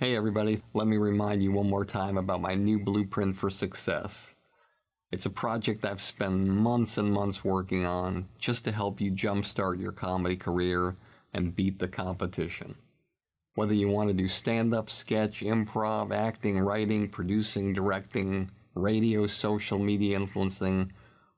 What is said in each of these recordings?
Hey, everybody, let me remind you one more time about my new blueprint for success. It's a project I've spent months and months working on just to help you jumpstart your comedy career and beat the competition. Whether you want to do stand up, sketch, improv, acting, writing, producing, directing, radio, social media influencing,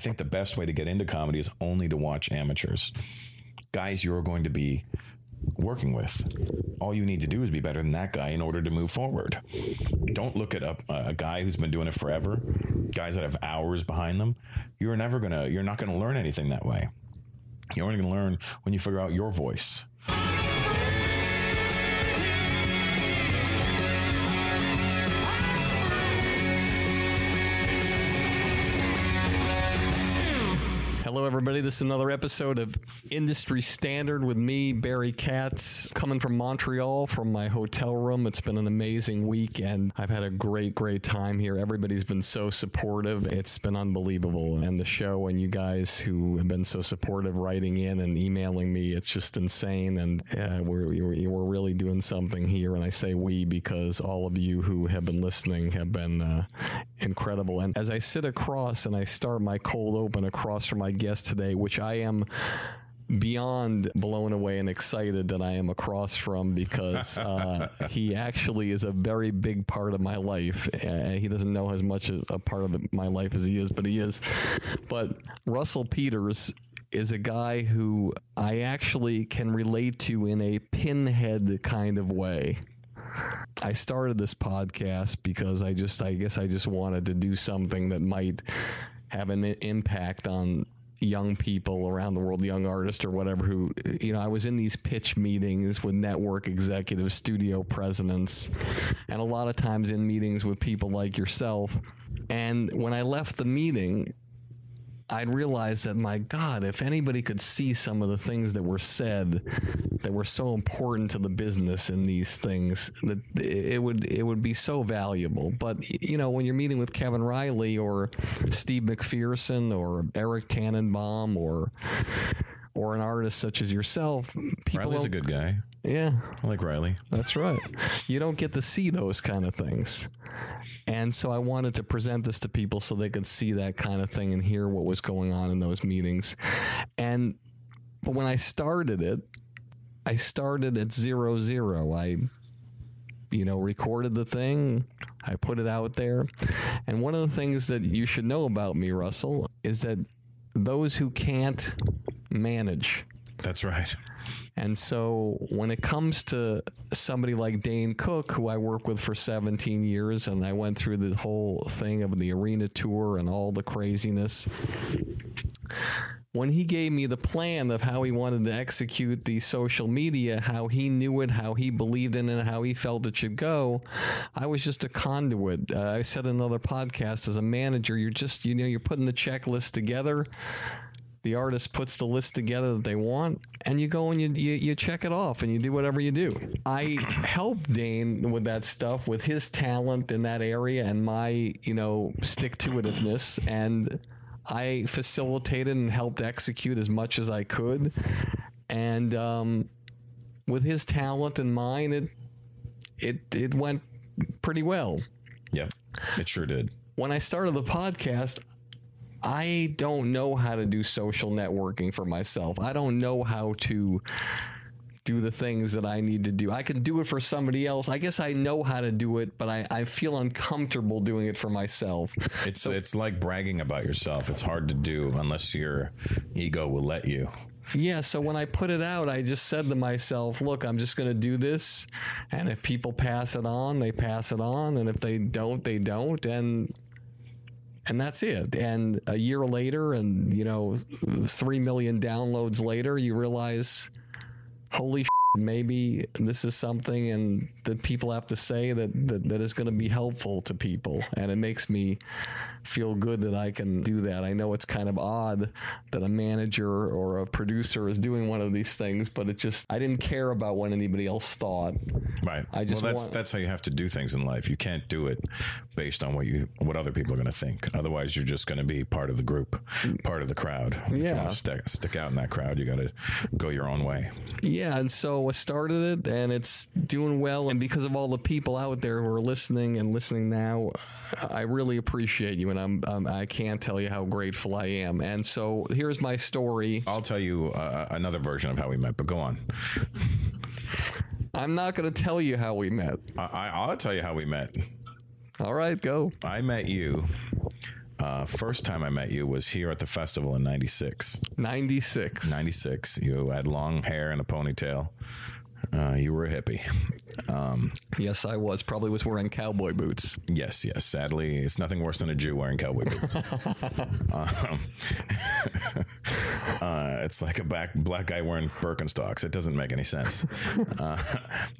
I think the best way to get into comedy is only to watch amateurs, guys you're going to be working with. All you need to do is be better than that guy in order to move forward. Don't look at a, a guy who's been doing it forever, guys that have hours behind them. You're never gonna, you're not gonna learn anything that way. You're only gonna learn when you figure out your voice. Everybody. This is another episode of Industry Standard with me, Barry Katz, coming from Montreal from my hotel room. It's been an amazing week, and I've had a great, great time here. Everybody's been so supportive. It's been unbelievable. And the show and you guys who have been so supportive writing in and emailing me, it's just insane. And uh, we're, we're, really doing something here. And I say we because all of you who have been listening have been uh, incredible. And as I sit across and I start my cold open across from my guest today, which I am beyond blown away and excited that I am across from because uh, he actually is a very big part of my life. Uh, he doesn't know as much a part of my life as he is, but he is. But Russell Peters is a guy who I actually can relate to in a pinhead kind of way. I started this podcast because I just, I guess I just wanted to do something that might have an impact on young people around the world, young artists or whatever who, you know, I was in these pitch meetings with network executives, studio presidents, and a lot of times in meetings with people like yourself. And when I left the meeting, I'd realized that my God, if anybody could see some of the things that were said that were so important to the business in these things, that it would it would be so valuable. But you know, when you're meeting with Kevin Reilly or Steve McPherson or Eric Tannenbaum or or an artist such as yourself, people Reilly's a good guy. Yeah, I like Reilly. That's right. You don't get to see those kind of things. And so I wanted to present this to people so they could see that kind of thing and hear what was going on in those meetings. And but when I started it, I started at zero zero. I you know, recorded the thing. I put it out there. And one of the things that you should know about me, Russell, is that those who can't manage. That's right. And so when it comes to somebody like Dane Cook, who I worked with for 17 years, and I went through the whole thing of the arena tour and all the craziness, when he gave me the plan of how he wanted to execute the social media, how he knew it, how he believed in it, how he felt it should go, I was just a conduit. Uh, I said in another podcast, as a manager, you're just, you know, you're putting the checklist together the artist puts the list together that they want and you go and you, you, you, check it off and you do whatever you do. I helped dane with that stuff with his talent in that area and my you know stick to itiveness. And i facilitated and helped execute as much as i could. And um, with his talent and mine it it it went pretty well. Yeah it sure did. When i started the podcast I don't know how to do social networking for myself. I don't know how to do the things that I need to do. I can do it for somebody else. I guess I know how to do it, but I, I feel uncomfortable doing it for myself. It's it's like bragging about yourself. It's hard to do unless your ego will let you. Yeah, so when I put it out, I just said to myself, look, I'm just going to do this. And if people pass it on, they pass it on. And if they don't, they don't. And and that's it. And a year later, and you know, three million downloads later, you realize, holy, shit, maybe this is something, and that people have to say that that, that is going to be helpful to people, and it makes me feel good that I can do that. I know it's kind of odd that a manager or a producer is doing one of these things, but it just I didn't care about what anybody else thought. Right. I just well, that's want- that's how you have to do things in life. You can't do it based on what you what other people are going to think. Otherwise, you're just going to be part of the group, part of the crowd. If Yeah. want stick, stick out in that crowd, you got to go your own way. Yeah, and so I started it, and it's doing well. And because of all the people out there who are listening and listening now, I really appreciate you, and I'm, I'm I can't tell you how grateful I am. And so here's my story. I'll tell you uh, another version of how we met, but go on. I'm not going to tell you how we met. I, I, I'll tell you how we met. All right, go. I met you. Uh, first time I met you was here at the festival in '96. 96. 96. You had long hair and a ponytail. Uh, you were a hippie. Um, Yes, I was. Probably was wearing cowboy boots. yes, yes. Sadly, it's nothing worse than a Jew wearing cowboy boots. um, uh, it's like a black black guy wearing Birkenstocks. It doesn't make any sense. Uh,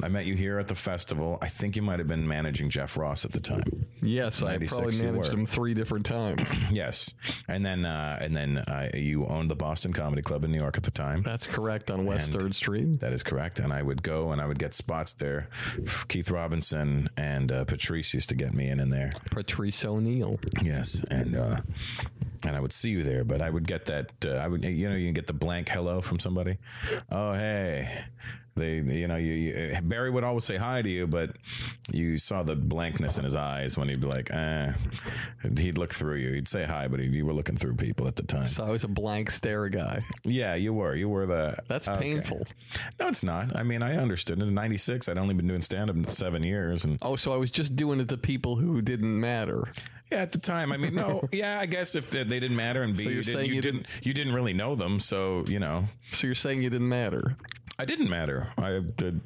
I met you here at the festival. I think you might have been managing Jeff Ross at the time. Yes, I 96 probably managed them three different times. Yes, and then uh, and then uh, you owned the Boston Comedy Club in New York at the time. That's correct on West Third Street. That is correct. And I would go and I would get spots there. Keith Robinson and uh, Patrice used to get me in in there. Patrice O'Neal. Yes, and uh, and I would see you there, but I would get that. Uh, I would, you know, you can get the blank hello from somebody. Oh, hey. They, you know, you, you Barry would always say hi to you, but you saw the blankness in his eyes when he'd be like, eh. He'd look through you. He'd say hi, but he, you were looking through people at the time. So I was a blank stare guy. Yeah, you were. You were the. That's okay. painful. No, it's not. I mean, I understood. In '96, I'd only been doing stand up in seven years, and Oh, so I was just doing it to people who didn't matter. yeah, at the time, I mean, no, yeah, I guess if they didn't matter, and B, you're you, did, saying you you didn't, you didn't really know them, so you know, So you're saying you didn't matter? I didn't matter. I did.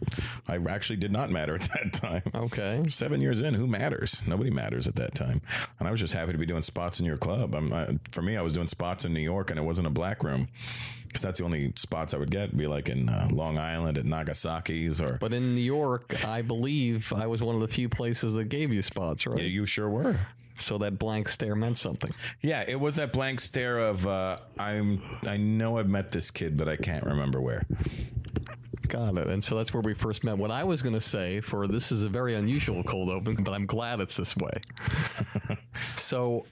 I actually did not matter at that time. Okay. Seven years in, who matters? Nobody matters at that time. And I was just happy to be doing spots in your club. I'm, I, for me, I was doing spots in New York, and it wasn't a black room because that's the only spots I would get. Be like in uh, Long Island at Nagasaki's, or But in New York, I believe I was one of the few places that gave you spots, right? Yeah, you sure were. So that blank stare meant something. Yeah, it was that blank stare of uh, I'm. I know I've met this kid, but I can't remember where. Got it. And so that's where we first met. What I was going to say for this is a very unusual cold open, but I'm glad it's this way. so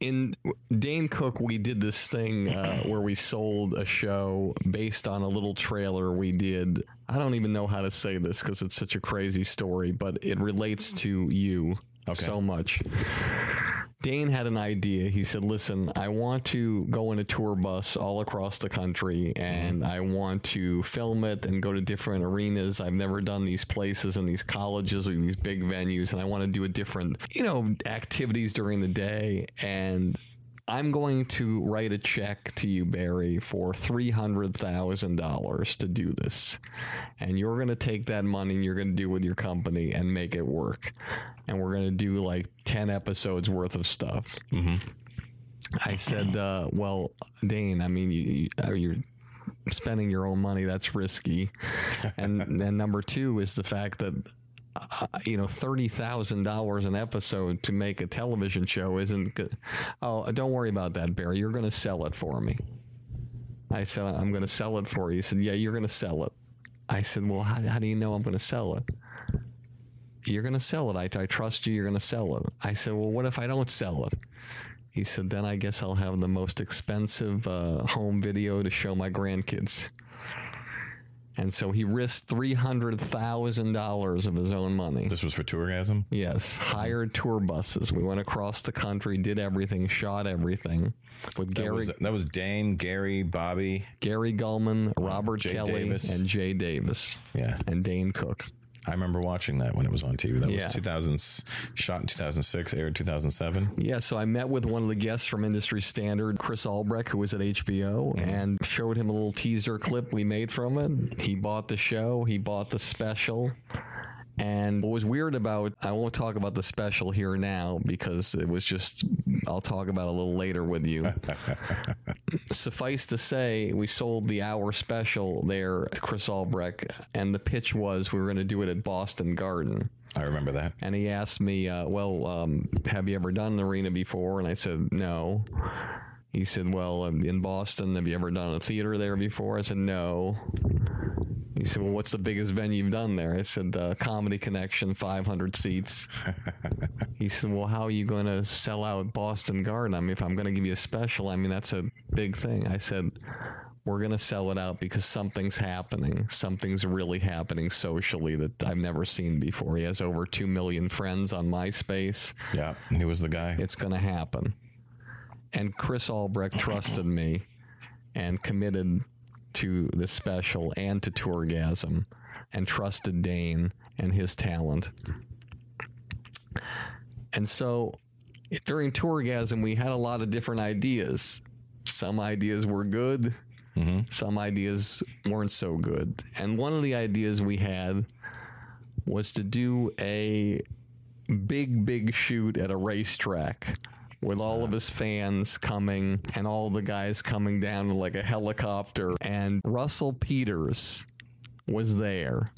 in Dane Cook, we did this thing uh, where we sold a show based on a little trailer we did. I don't even know how to say this because it's such a crazy story, but it relates to you Okay. so much. Dane had an idea. He said, Listen, I want to go in a tour bus all across the country and mm-hmm. I want to film it and go to different arenas. I've never done these places and these colleges or these big venues, and I want to do a different, you know, activities during the day. And I'm going to write a check to you, Barry, for $300,000 to do this. And you're going to take that money and you're going to do with your company and make it work. And we're going to do like 10 episodes worth of stuff. I said, uh, well, Dane, I mean, you, you, uh, you're spending your own money. That's risky. and then number two is the fact that uh, you know, thirty thousand dollars an episode to make a television show isn't good. Oh, don't worry about that, Barry. You're going to sell it for me. I said, I'm going to sell it for you. He said, Yeah, you're going to sell it. I said, Well, how, how do you know I'm going to sell it? You're going to sell it. I, I trust you. You're going to sell it. I said, Well, what if I don't sell it? He said, Then I guess I'll have the most expensive uh, home video to show my grandkids. And so he risked $300,000 of his own money. This was for Tourgasm? Yes, hired tour buses. We went across the country, did everything, shot everything with That Gary was, that was Dane, Gary, Bobby. Gary Gulman, Robert Jay Kelly, Davis. and Jay Davis, Yeah. and Dane Cook. I remember watching that when it was on TV. That Yeah. was 2000, shot in 2006, aired 2007. Yeah, so I met with one of the guests from Industry Standard, Chris Albrecht, who was at HBO, mm-hmm. and showed him a little teaser clip we made from it. He bought the show, he bought the special. And what was weird about, I won't talk about the special here now because it was just, I'll talk about it a little later with you. Suffice to say, we sold the hour special there at Chris Albrecht, and the pitch was we were going to do it at Boston Garden. I remember that. And he asked me, uh, Well, um, have you ever done an arena before? And I said, No. He said, Well, in Boston, have you ever done a theater there before? I said, No. He said, Well, what's the biggest venue you've done there? I said, uh, Comedy Connection, 500 seats. he said, Well, how are you going to sell out Boston Garden? I mean, if I'm going to give you a special, I mean, that's a big thing. I said, we're going to sell it out because something's happening. Something's really happening socially that I've never seen before. He has over 2 million friends on MySpace. Yeah, he was the guy. It's going to happen. And Chris Albrecht trusted me and committed to the special and to Tourgasm and trusted Dane and his talent. And so during Tourgasm, we had a lot of different ideas. Some ideas were good, mm-hmm. some ideas weren't so good. And one of the ideas we had was to do a big, big shoot at a racetrack with all of uh-huh. his fans coming and all the guys coming down like a helicopter. And Russell Peters was there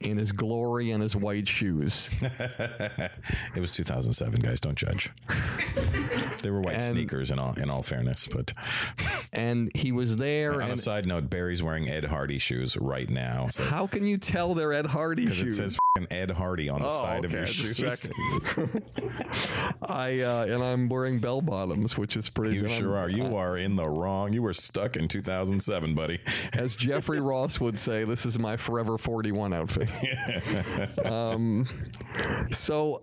in his glory and his white shoes. it was 2007, guys. Don't judge. they were white And- sneakers in all in all fairness, but And he was there. on a side note, Barry's wearing Ed Hardy shoes right now. So how can you tell they're Ed Hardy shoes? it says fing Ed Hardy on the Oh, side of your shoes. I uh, and I'm wearing bell bottoms, which is pretty. You sure I'm- are. You are in the wrong. You were stuck in 2007, buddy. As Jeffrey Ross would say, this is my Forever 41 outfit. um, so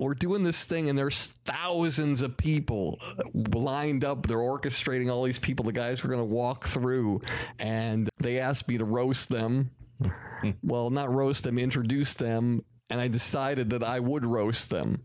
we're doing this thing, and there's thousands of people lined up. They're orchestrating all these people. The guys were going to walk through, and they asked me to roast them. well, not roast them, introduce them. And I decided that I would roast them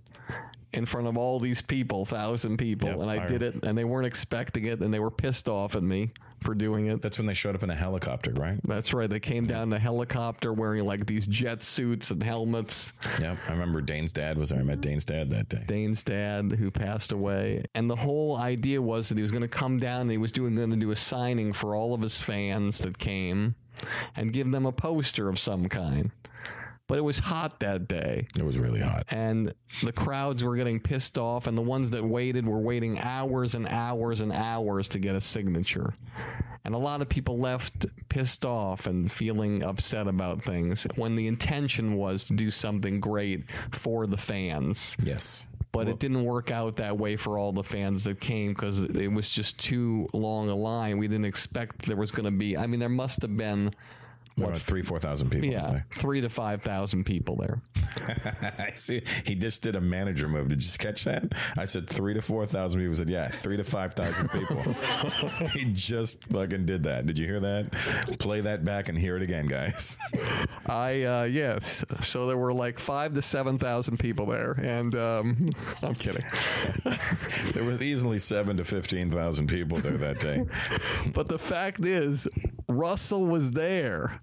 in front of all these people, thousand people. Yep, and I I- did it, and they weren't expecting it, and they were pissed off at me for doing it. That's when they showed up in a helicopter, right? That's right. They came down the helicopter wearing like these jet suits and helmets. Yep. I remember Dane's dad was there. I met Dane's dad that day. Dane's dad, who passed away, and the whole idea was that he was going to come down and he was doing going to do a signing for all of his fans that came, and give them a poster of some kind. But it was hot that day. It was really hot. and the crowds were getting pissed off and the ones that waited were waiting hours and hours and hours to get a signature and a lot of people left pissed off and feeling upset about things when the intention was to do something great for the fans Yes. but it didn't work out that way for all the fans that came because it was just too long a line we didn't expect there was going to be i mean there must have been Were three, four thousand people. yeah three to five thousand people there I see. He just did a manager move. Did you catch that? I said three to four thousand people. He said, "Yeah, three to five thousand people." he just fucking did that. Did you hear that? Play that back and hear it again, guys. I uh, yes. So there were like five to seven thousand people there, and um, I'm kidding. there was easily seven to fifteen thousand people there that day. But the fact is, Russell was there.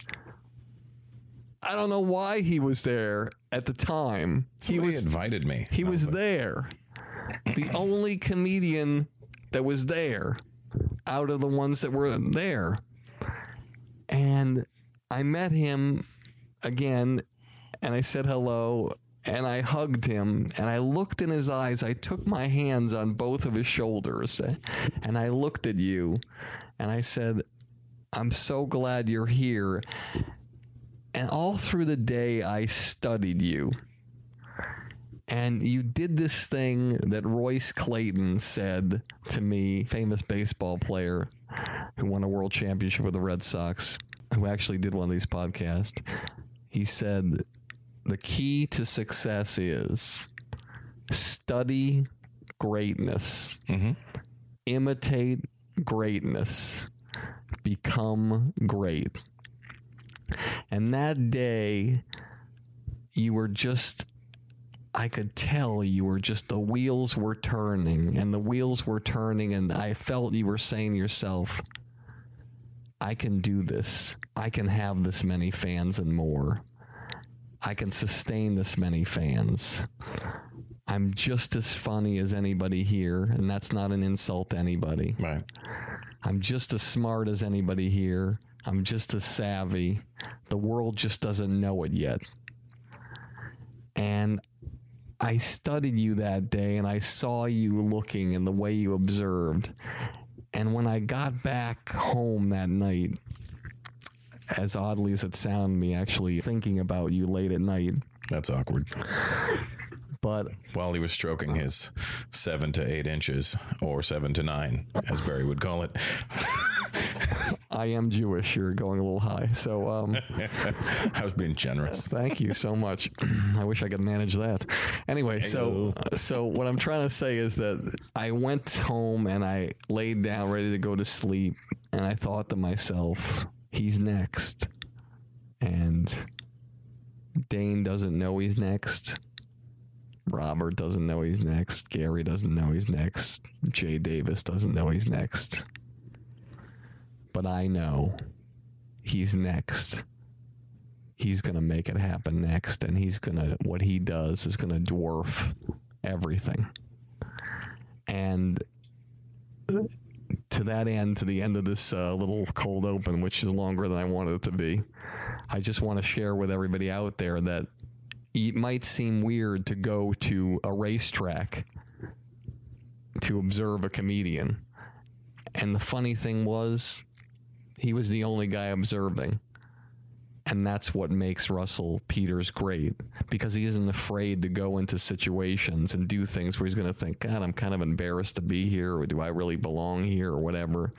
I don't know why he was there at the time. He was invited me. he was there. The only comedian that was there out of the ones that were there. And I met him again and I said hello and I hugged him and I looked in his eyes. I took my hands on both of his shoulders and I looked at you and I said, I'm so glad you're here. And all through the day, I studied you. And you did this thing that Royce Clayton said to me, famous baseball player, who won a world championship with the Red Sox, who actually did one of these podcasts. He said the key to success is study greatness, mm-hmm. imitate greatness, become great. And that day, you were just, I could tell you were just, the wheels were turning and the wheels were turning. And I felt you were saying to yourself, I can do this. I can have this many fans and more. I can sustain this many fans. I'm just as funny as anybody here, and that's not an insult to anybody. Right. I'm just as smart as anybody here. I'm just as savvy. The world just doesn't know it yet. And I studied you that day and I saw you looking and the way you observed. And when I got back home that night, as oddly as it sounded me actually thinking about you late at night, That's awkward. But While he was stroking his seven to eight inches, or seven to nine, as Barry would call it. I am Jewish. You're going a little high. So, um, I was being generous. Thank you so much. I wish I could manage that. Anyway, so so what I'm trying to say is that I went home and I laid down ready to go to sleep and I thought to myself, he's next. And Dane doesn't know he's next. Robert doesn't know he's next. Gary doesn't know he's next. Jay Davis doesn't know he's next. But I know he's next he's going to make it happen next and he's going to what he does is going to dwarf everything and to that end to the end of this uh, little cold open which is longer than i wanted it to be i just want to share with everybody out there that it might seem weird to go to a racetrack to observe a comedian and the funny thing was he was the only guy observing and that's what makes Russell Peters great because he isn't afraid to go into situations and do things where he's going to think, God, I'm kind of embarrassed to be here, or do I really belong here, or whatever.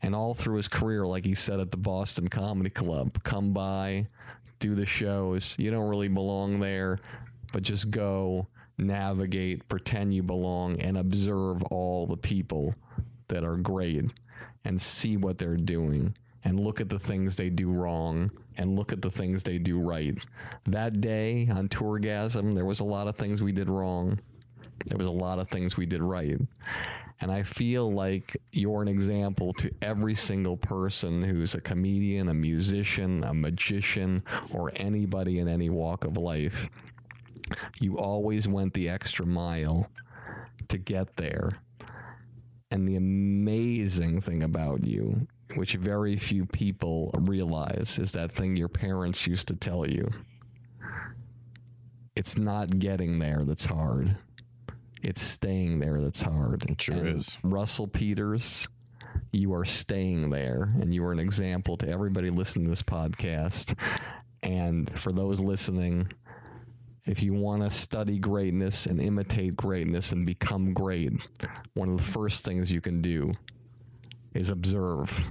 And all through his career, like he said at the Boston Comedy Club, come by, do the shows. You don't really belong there, but just go, navigate, pretend you belong, and observe all the people that are great and see what they're doing and look at the things they do wrong and look at the things they do right. That day on Tourgasm, there was a lot of things we did wrong. There was a lot of things we did right. And I feel like you're an example to every single person who's a comedian, a musician, a magician, or anybody in any walk of life. You always went the extra mile to get there. And the amazing thing about you, which very few people realize, is that thing your parents used to tell you. It's not getting there that's hard. It's staying there that's hard. It sure And is. Russell Peters, you are staying there, and you are an example to everybody listening to this podcast. And for those listening, if you want to study greatness and imitate greatness and become great, one of the first things you can do is observe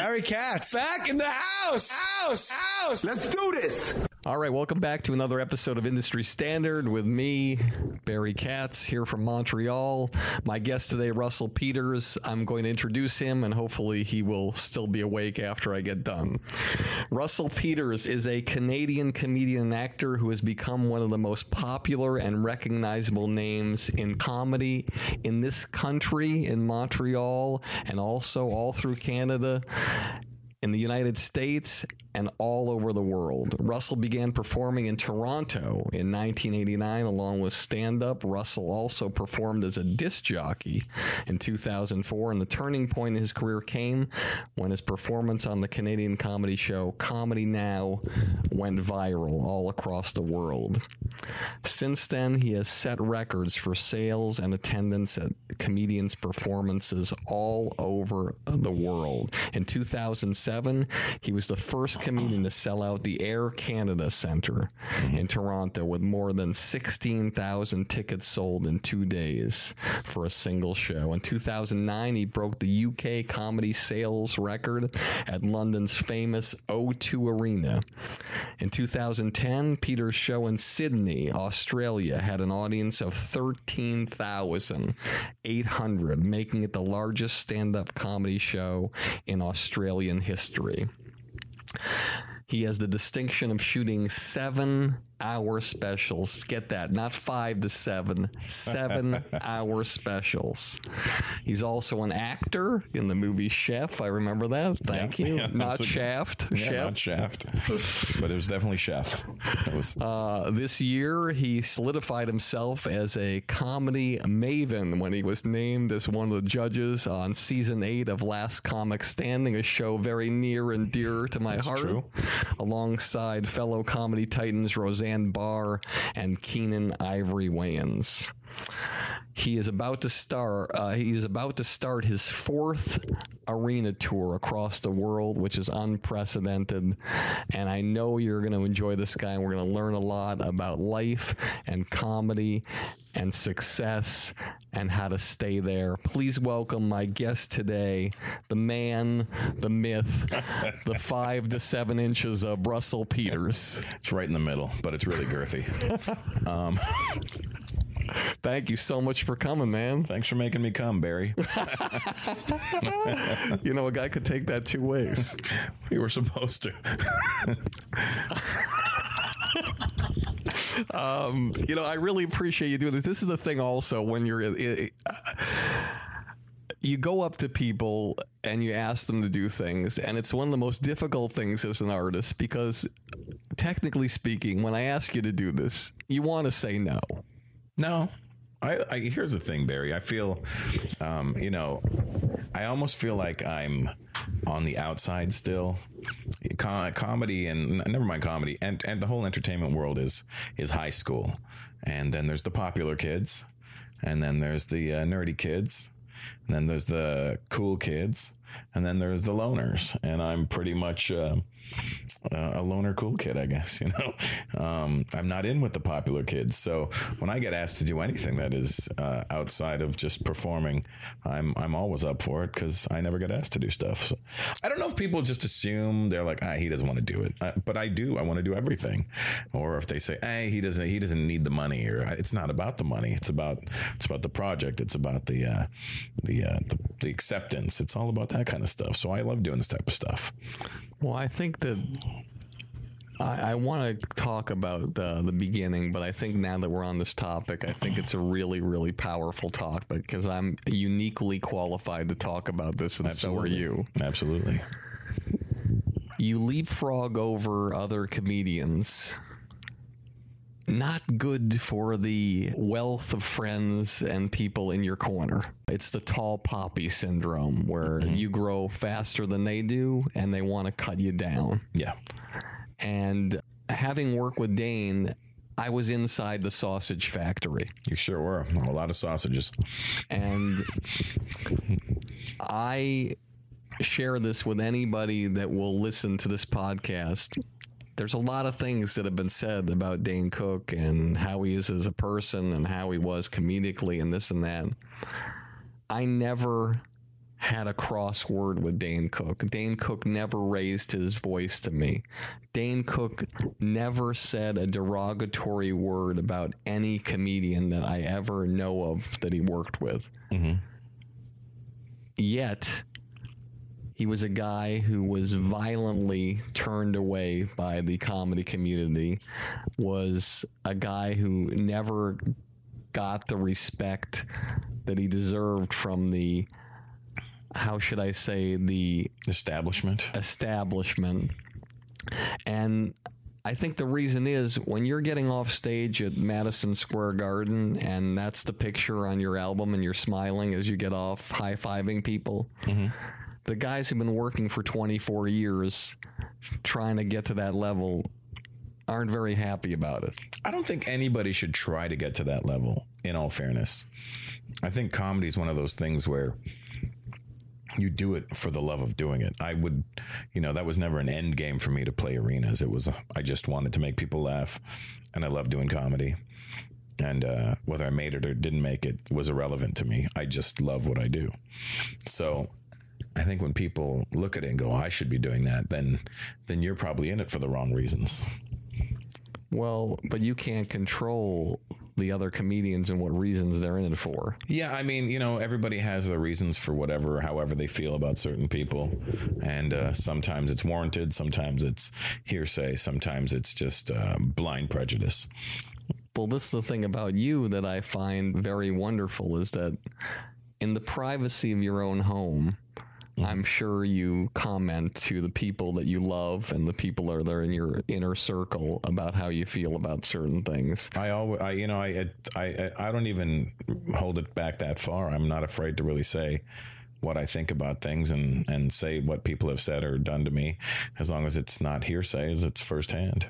Barry Katz. Back in the house. House. House. Let's do this. All right, welcome back to another episode of Industry Standard with me, Barry Katz, here from Montreal. My guest today, Russell Peters. I'm going to introduce him, and hopefully, he will still be awake after I get done. Russell Peters is a Canadian comedian and actor who has become one of the most popular and recognizable names in comedy in this country, in Montreal, and also all through Canada in the United States and all over the world. Russell began performing in Toronto in 1989 along with stand up. Russell also performed as a disc jockey in 2004, and the turning point in his career came when his performance on the Canadian comedy show Comedy Now went viral all across the world. Since then, he has set records for sales and attendance at comedians' performances all over the world. In 2007, he was the first comedian to sell out the Air Canada Centre mm-hmm. in Toronto with more than 16,000 tickets sold in two days for a single show. In 2009, he broke the UK comedy sales record at London's famous O2 Arena. In 2010, Peter's show in Sydney, Australia, had an audience of 13,800, making it the largest stand up comedy show in Australian history. He has the distinction of shooting seven hour specials. Get that, not five to seven, seven hour specials. He's also an actor in the movie Chef. I remember that. Thank Yeah. you. Yeah, not a- Shaft. Yeah, Chef. not Shaft, but it was definitely Chef. It was Uh, this year, he solidified himself as a comedy maven when he was named as one of the judges on season eight of Last Comic Standing, a show very near and dear to my heart. true. Alongside fellow comedy titans Roseanne Barr and Keenen Ivory Wayans. He is about to start. Uh, he is about to start his fourth arena tour across the world, which is unprecedented. And I know you're going to enjoy this guy. And we're going to learn a lot about life and comedy and success and how to stay there. Please welcome my guest today, the man, the myth, the five to seven inches of Russell Peters. it's right in the middle, but it's really girthy. Thank you so much for coming, man. Thanks for making me come, Barry. You know, a guy could take that two ways. We were supposed to. you know, I really appreciate you doing this. This is the thing also when you're uh, you go up to people and you ask them to do things and it's one of the most difficult things as an artist because technically speaking, when I ask you to do this, you want to say no. No. I, I here's the thing, Barry. I feel, um, you know, I almost feel like I'm on the outside still. Com- comedy and never mind comedy and and the whole entertainment world is is high school, and then there's the popular kids, and then there's the uh, nerdy kids, and then there's the cool kids, and then there's the loners, and I'm pretty much. Uh, uh, a loner cool kid, I guess. You know, um, I'm not in with the popular kids, so when I get asked to do anything that is uh, outside of just performing, I'm I'm always up for it because I never get asked to do stuff. So I don't know if people just assume they're like, ah, he doesn't want to do it, uh, but I do. I want to do everything, or if they say, hey, he doesn't, he doesn't need the money, or it's not about the money. It's about it's about the project. It's about the uh, the, uh, the the acceptance. It's all about that kind of stuff. So I love doing this type of stuff. Well, I think that I, I want to talk about uh, the beginning, but I think now that we're on this topic, I think it's a really, really powerful topic because I'm uniquely qualified to talk about this, and so are you. Absolutely. You leapfrog over other comedians. Not good for the wealth of friends and people in your corner. It's the tall poppy syndrome where mm-hmm. you grow faster than they do and they want to cut you down. Yeah. And having worked with Dane, I was inside the sausage factory. You sure were. A lot of sausages. And I share this with anybody that will listen to this podcast. There's a lot of things that have been said about Dane Cook and how he is as a person and how he was comedically and this and that. I never had a crossword with Dane Cook. Dane Cook never raised his voice to me. Dane Cook never said a derogatory word about any comedian that I ever know of that he worked with. Mm-hmm. Yet, he was a guy who was violently turned away by the comedy community, was a guy who never got the respect that he deserved from the how should I say the Establishment. establishment And I think the reason is when you're getting off stage at Madison Square Garden and that's the picture on your album and you're smiling as you get off, high fiving people. Mm-hmm. The guys who've been working for 24 years trying to get to that level aren't very happy about it. I don't think anybody should try to get to that level, in all fairness. I think comedy is one of those things where you do it for the love of doing it. I would, you know, that was never an end game for me to play arenas. It was, I just wanted to make people laugh, and I love doing comedy. And uh, whether I made it or didn't make it was irrelevant to me. I just love what I do. So I think when people look at it and go, "I should be doing that," then then you're probably in it for the wrong reasons. Well, but you can't control the other comedians and what reasons they're in it for. Yeah, I mean, you know, everybody has their reasons for whatever, however they feel about certain people, and uh, sometimes it's warranted, sometimes it's hearsay, sometimes it's just uh, blind prejudice. Well, this is the thing about you that I find very wonderful is that in the privacy of your own home, I'm sure you comment to the people that you love and the people that are there in your inner circle about how you feel about certain things. I always, I, you know, I, I, I don't even hold it back that far. I'm not afraid to really say what I think about things and and say what people have said or done to me, as long as it's not hearsay, as it's firsthand.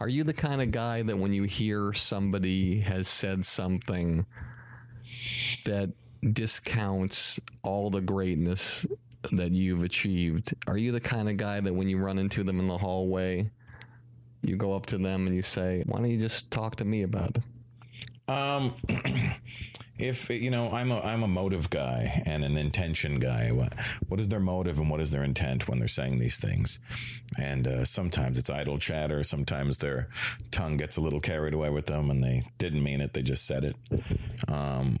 Are you the kind of guy that when you hear somebody has said something that discounts all the greatness that you've achieved, are you the kind of guy that when you run into them in the hallway, you go up to them and you say, "Why don't you just talk to me about it?" Um, if you know, I'm a I'm a motive guy and an intention guy. What what is their motive and what is their intent when they're saying these things? And uh, sometimes it's idle chatter. Sometimes their tongue gets a little carried away with them, and they didn't mean it. They just said it. Um,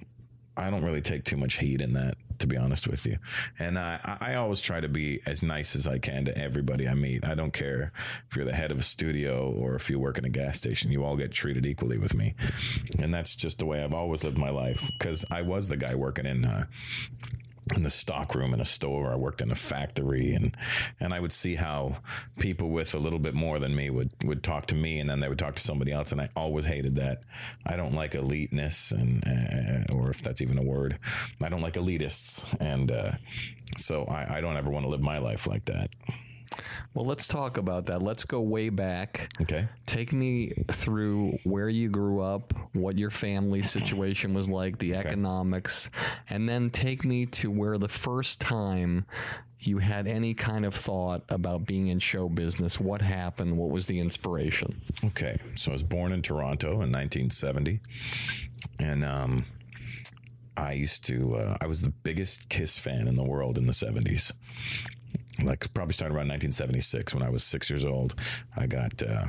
I don't really take too much heat in that, to be honest with you. And I, I always try to be as nice as I can to everybody I meet. I don't care if you're the head of a studio or if you work in a gas station. You all get treated equally with me, and that's just the way I've always lived my life. Because I was the guy working in. Uh, in the stock room in a store. I worked in a factory and and I would see how people with a little bit more than me would would talk to me and then they would talk to somebody else and I always hated that. I don't like eliteness and uh, or if that's even a word. I don't like elitists and uh, so I, I don't ever want to live my life like that. Well, let's talk about that. Let's go way back. Okay. Take me through where you grew up, what your family situation was like, the economics, and then take me to where the first time you had any kind of thought about being in show business. What happened? What was the inspiration? Okay, so I was born in Toronto in 1970, and um, I used to. Uh, I was the biggest Kiss fan in the world in the 70s. Like probably starting around 1976 when I was six years old. I got. Uh,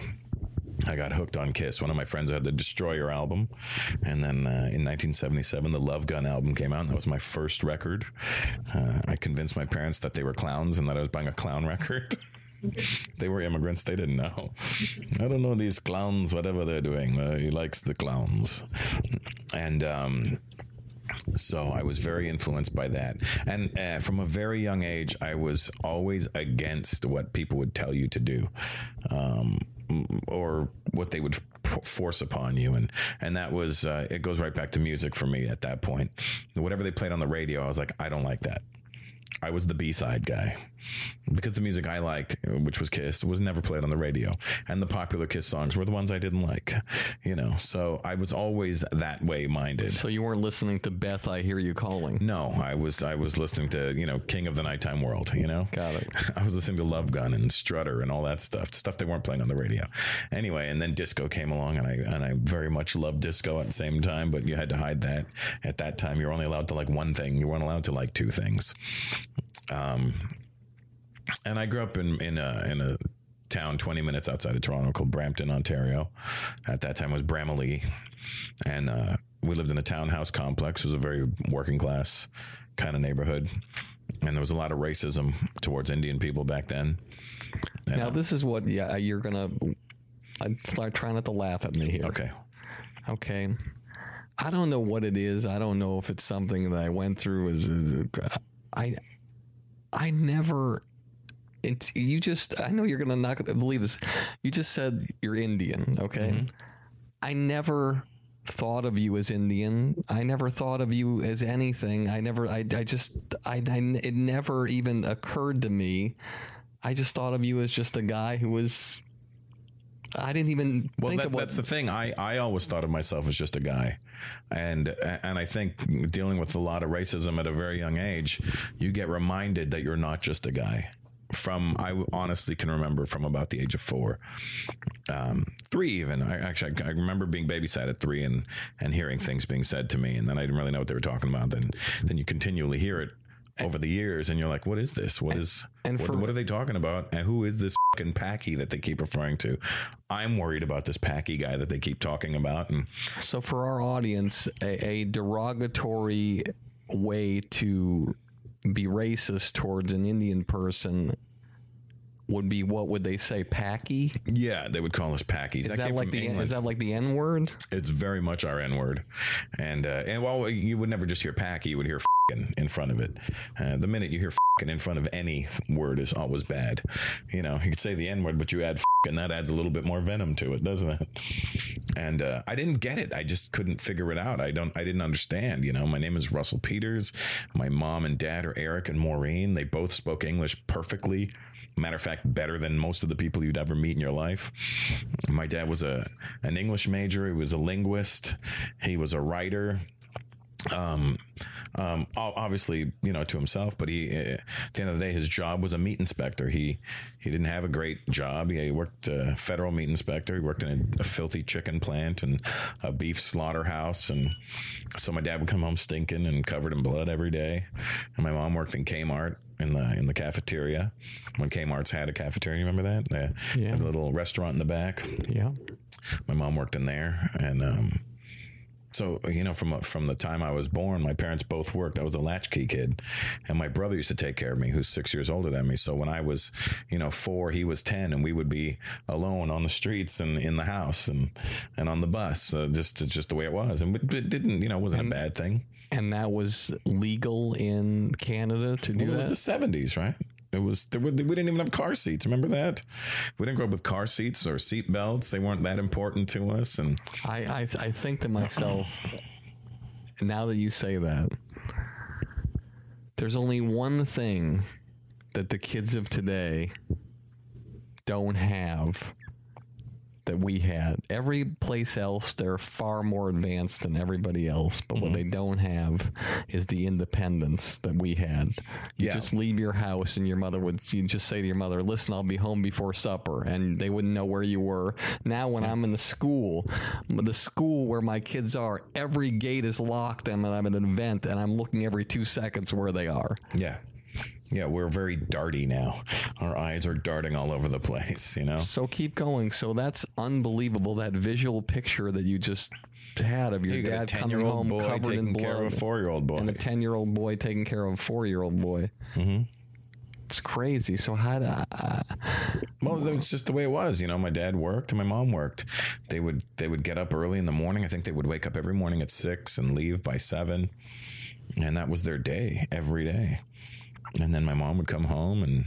I got hooked on Kiss. One of my friends had the Destroyer album, and then uh, in 1977, the Love Gun album came out. And that was my first record. Uh, I convinced my parents that they were clowns and that I was buying a clown record. they were immigrants. They didn't know. I don't know these clowns, whatever they're doing. Uh, he likes the clowns. And um, so I was very influenced by that. And uh, from a very young age, I was always against what people would tell you to do. Um, or what they would force upon you and and that was uh, it goes right back to music for me at that point whatever they played on the radio i was like i don't like that I was the B side guy because the music I liked, which was Kiss, was never played on the radio, and the popular Kiss songs were the ones I didn't like. You know, so I was always that way minded. So you weren't listening to Beth, I Hear You Calling. No, I was I was listening to you know King of the Nighttime World. You know, Got it. I was listening to Love Gun and Strutter and all that stuff, stuff they weren't playing on the radio. Anyway, and then disco came along, and I and I very much loved disco at the same time, but you had to hide that. At that time, you were only allowed to like one thing. You weren't allowed to like two things. Um, and I grew up in in a in a town 20 minutes outside of Toronto called Brampton, Ontario. At that time it was Bramalea, and uh, we lived in a townhouse complex. It was a very working class kind of neighborhood, and there was a lot of racism towards Indian people back then. And, Now uh, this is what yeah you're gonna. I'm trying not to laugh at me here. okay, Okay. I don't know what it is. I don't know if it's something that I went through. As, as I, I never it's you just I know you're gonna not believe this. You just said you're Indian, okay? Mm-hmm. I never thought of you as Indian. I never thought of you as anything. I never I, I just I, I it never even occurred to me. I just thought of you as just a guy who was I didn't even Well, think that, that's the thing. I, I always thought of myself as just a guy, and and I think dealing with a lot of racism at a very young age, you get reminded that you're not just a guy. From I honestly can remember from about the age of four, um, three even. I actually I remember being babysat at three and and hearing things being said to me, and then I didn't really know what they were talking about. Then then you continually hear it over the years, and you're like, what is this? What is and what, for- what are they talking about? And who is this fucking Packy that they keep referring to? I'm worried about this Packy guy that they keep talking about. And So, for our audience, a, a derogatory way to be racist towards an Indian person would be what would they say? Packy? yeah, they would call us Packies. Is that, came like from the England. is that like the N word? it's very much our N word. And uh, and well, you would never just hear Packy. You would hear in front of it. Uh, the minute you hear fing in front of any word is always bad. You know, you could say the N word, but you add and that adds a little bit more venom to it, doesn't it? And uh, I didn't get it. I just couldn't figure it out. I don't. I didn't understand. You know, my name is Russell Peters. My mom and dad are Eric and Maureen. They both spoke English perfectly. Matter of fact, better than most of the people you'd ever meet in your life. My dad was a an English major. He was a linguist. He was a writer um, um, obviously, you know, to himself, but he, uh, at the end of the day, his job was a meat inspector. He, he didn't have a great job. He, he worked uh, federal meat inspector. He worked in a, a filthy chicken plant and a beef slaughterhouse. And so my dad would come home stinking and covered in blood every day. And my mom worked in Kmart in the, in the cafeteria when Kmart's had a cafeteria. You remember that? They Yeah. a little restaurant in the back Yeah. my mom worked in there and um so you know from from the time I was born my parents both worked. I was a latchkey kid and my brother used to take care of me who's 6 years older than me. So when I was you know 4 he was 10 and we would be alone on the streets and in the house and and on the bus uh, just just the way it was. And it didn't you know wasn't a bad thing. And that was legal in Canada to do well, it that. was the 70s right it was there were, we didn't even have car seats. Remember that? We didn't grow up with car seats or seat belts. They weren't that important to us. And I, I I think to myself, now that you say that, there's only one thing that the kids of today don't have that we had. Every place else, they're far more advanced than everybody else. But what mm-hmm. they don't have is the independence that we had. You Yeah. just leave your house, and your mother would you just say to your mother, "Listen, I'll be home before supper," and they wouldn't know where you were. Now, when I'm in the school, the school where my kids are, every gate is locked, and I'm at an event, and I'm looking every two seconds where they are. Yeah. Yeah, we're very darty now. Our eyes are darting all over the place, you know? So keep going. So that's unbelievable. That visual picture that you just had of your You dad 10 coming home boy covered taking in care of a four year old boy. and a ten-year-old boy taking care of a four-year-old boy. Mm-hmm. It's crazy. So how do I, Well, that's just the way it was. You know, my dad worked and my mom worked. They would they would get up early in the morning. I think they would wake up every morning at six and leave by seven, and that was their day every day. And then my mom would come home and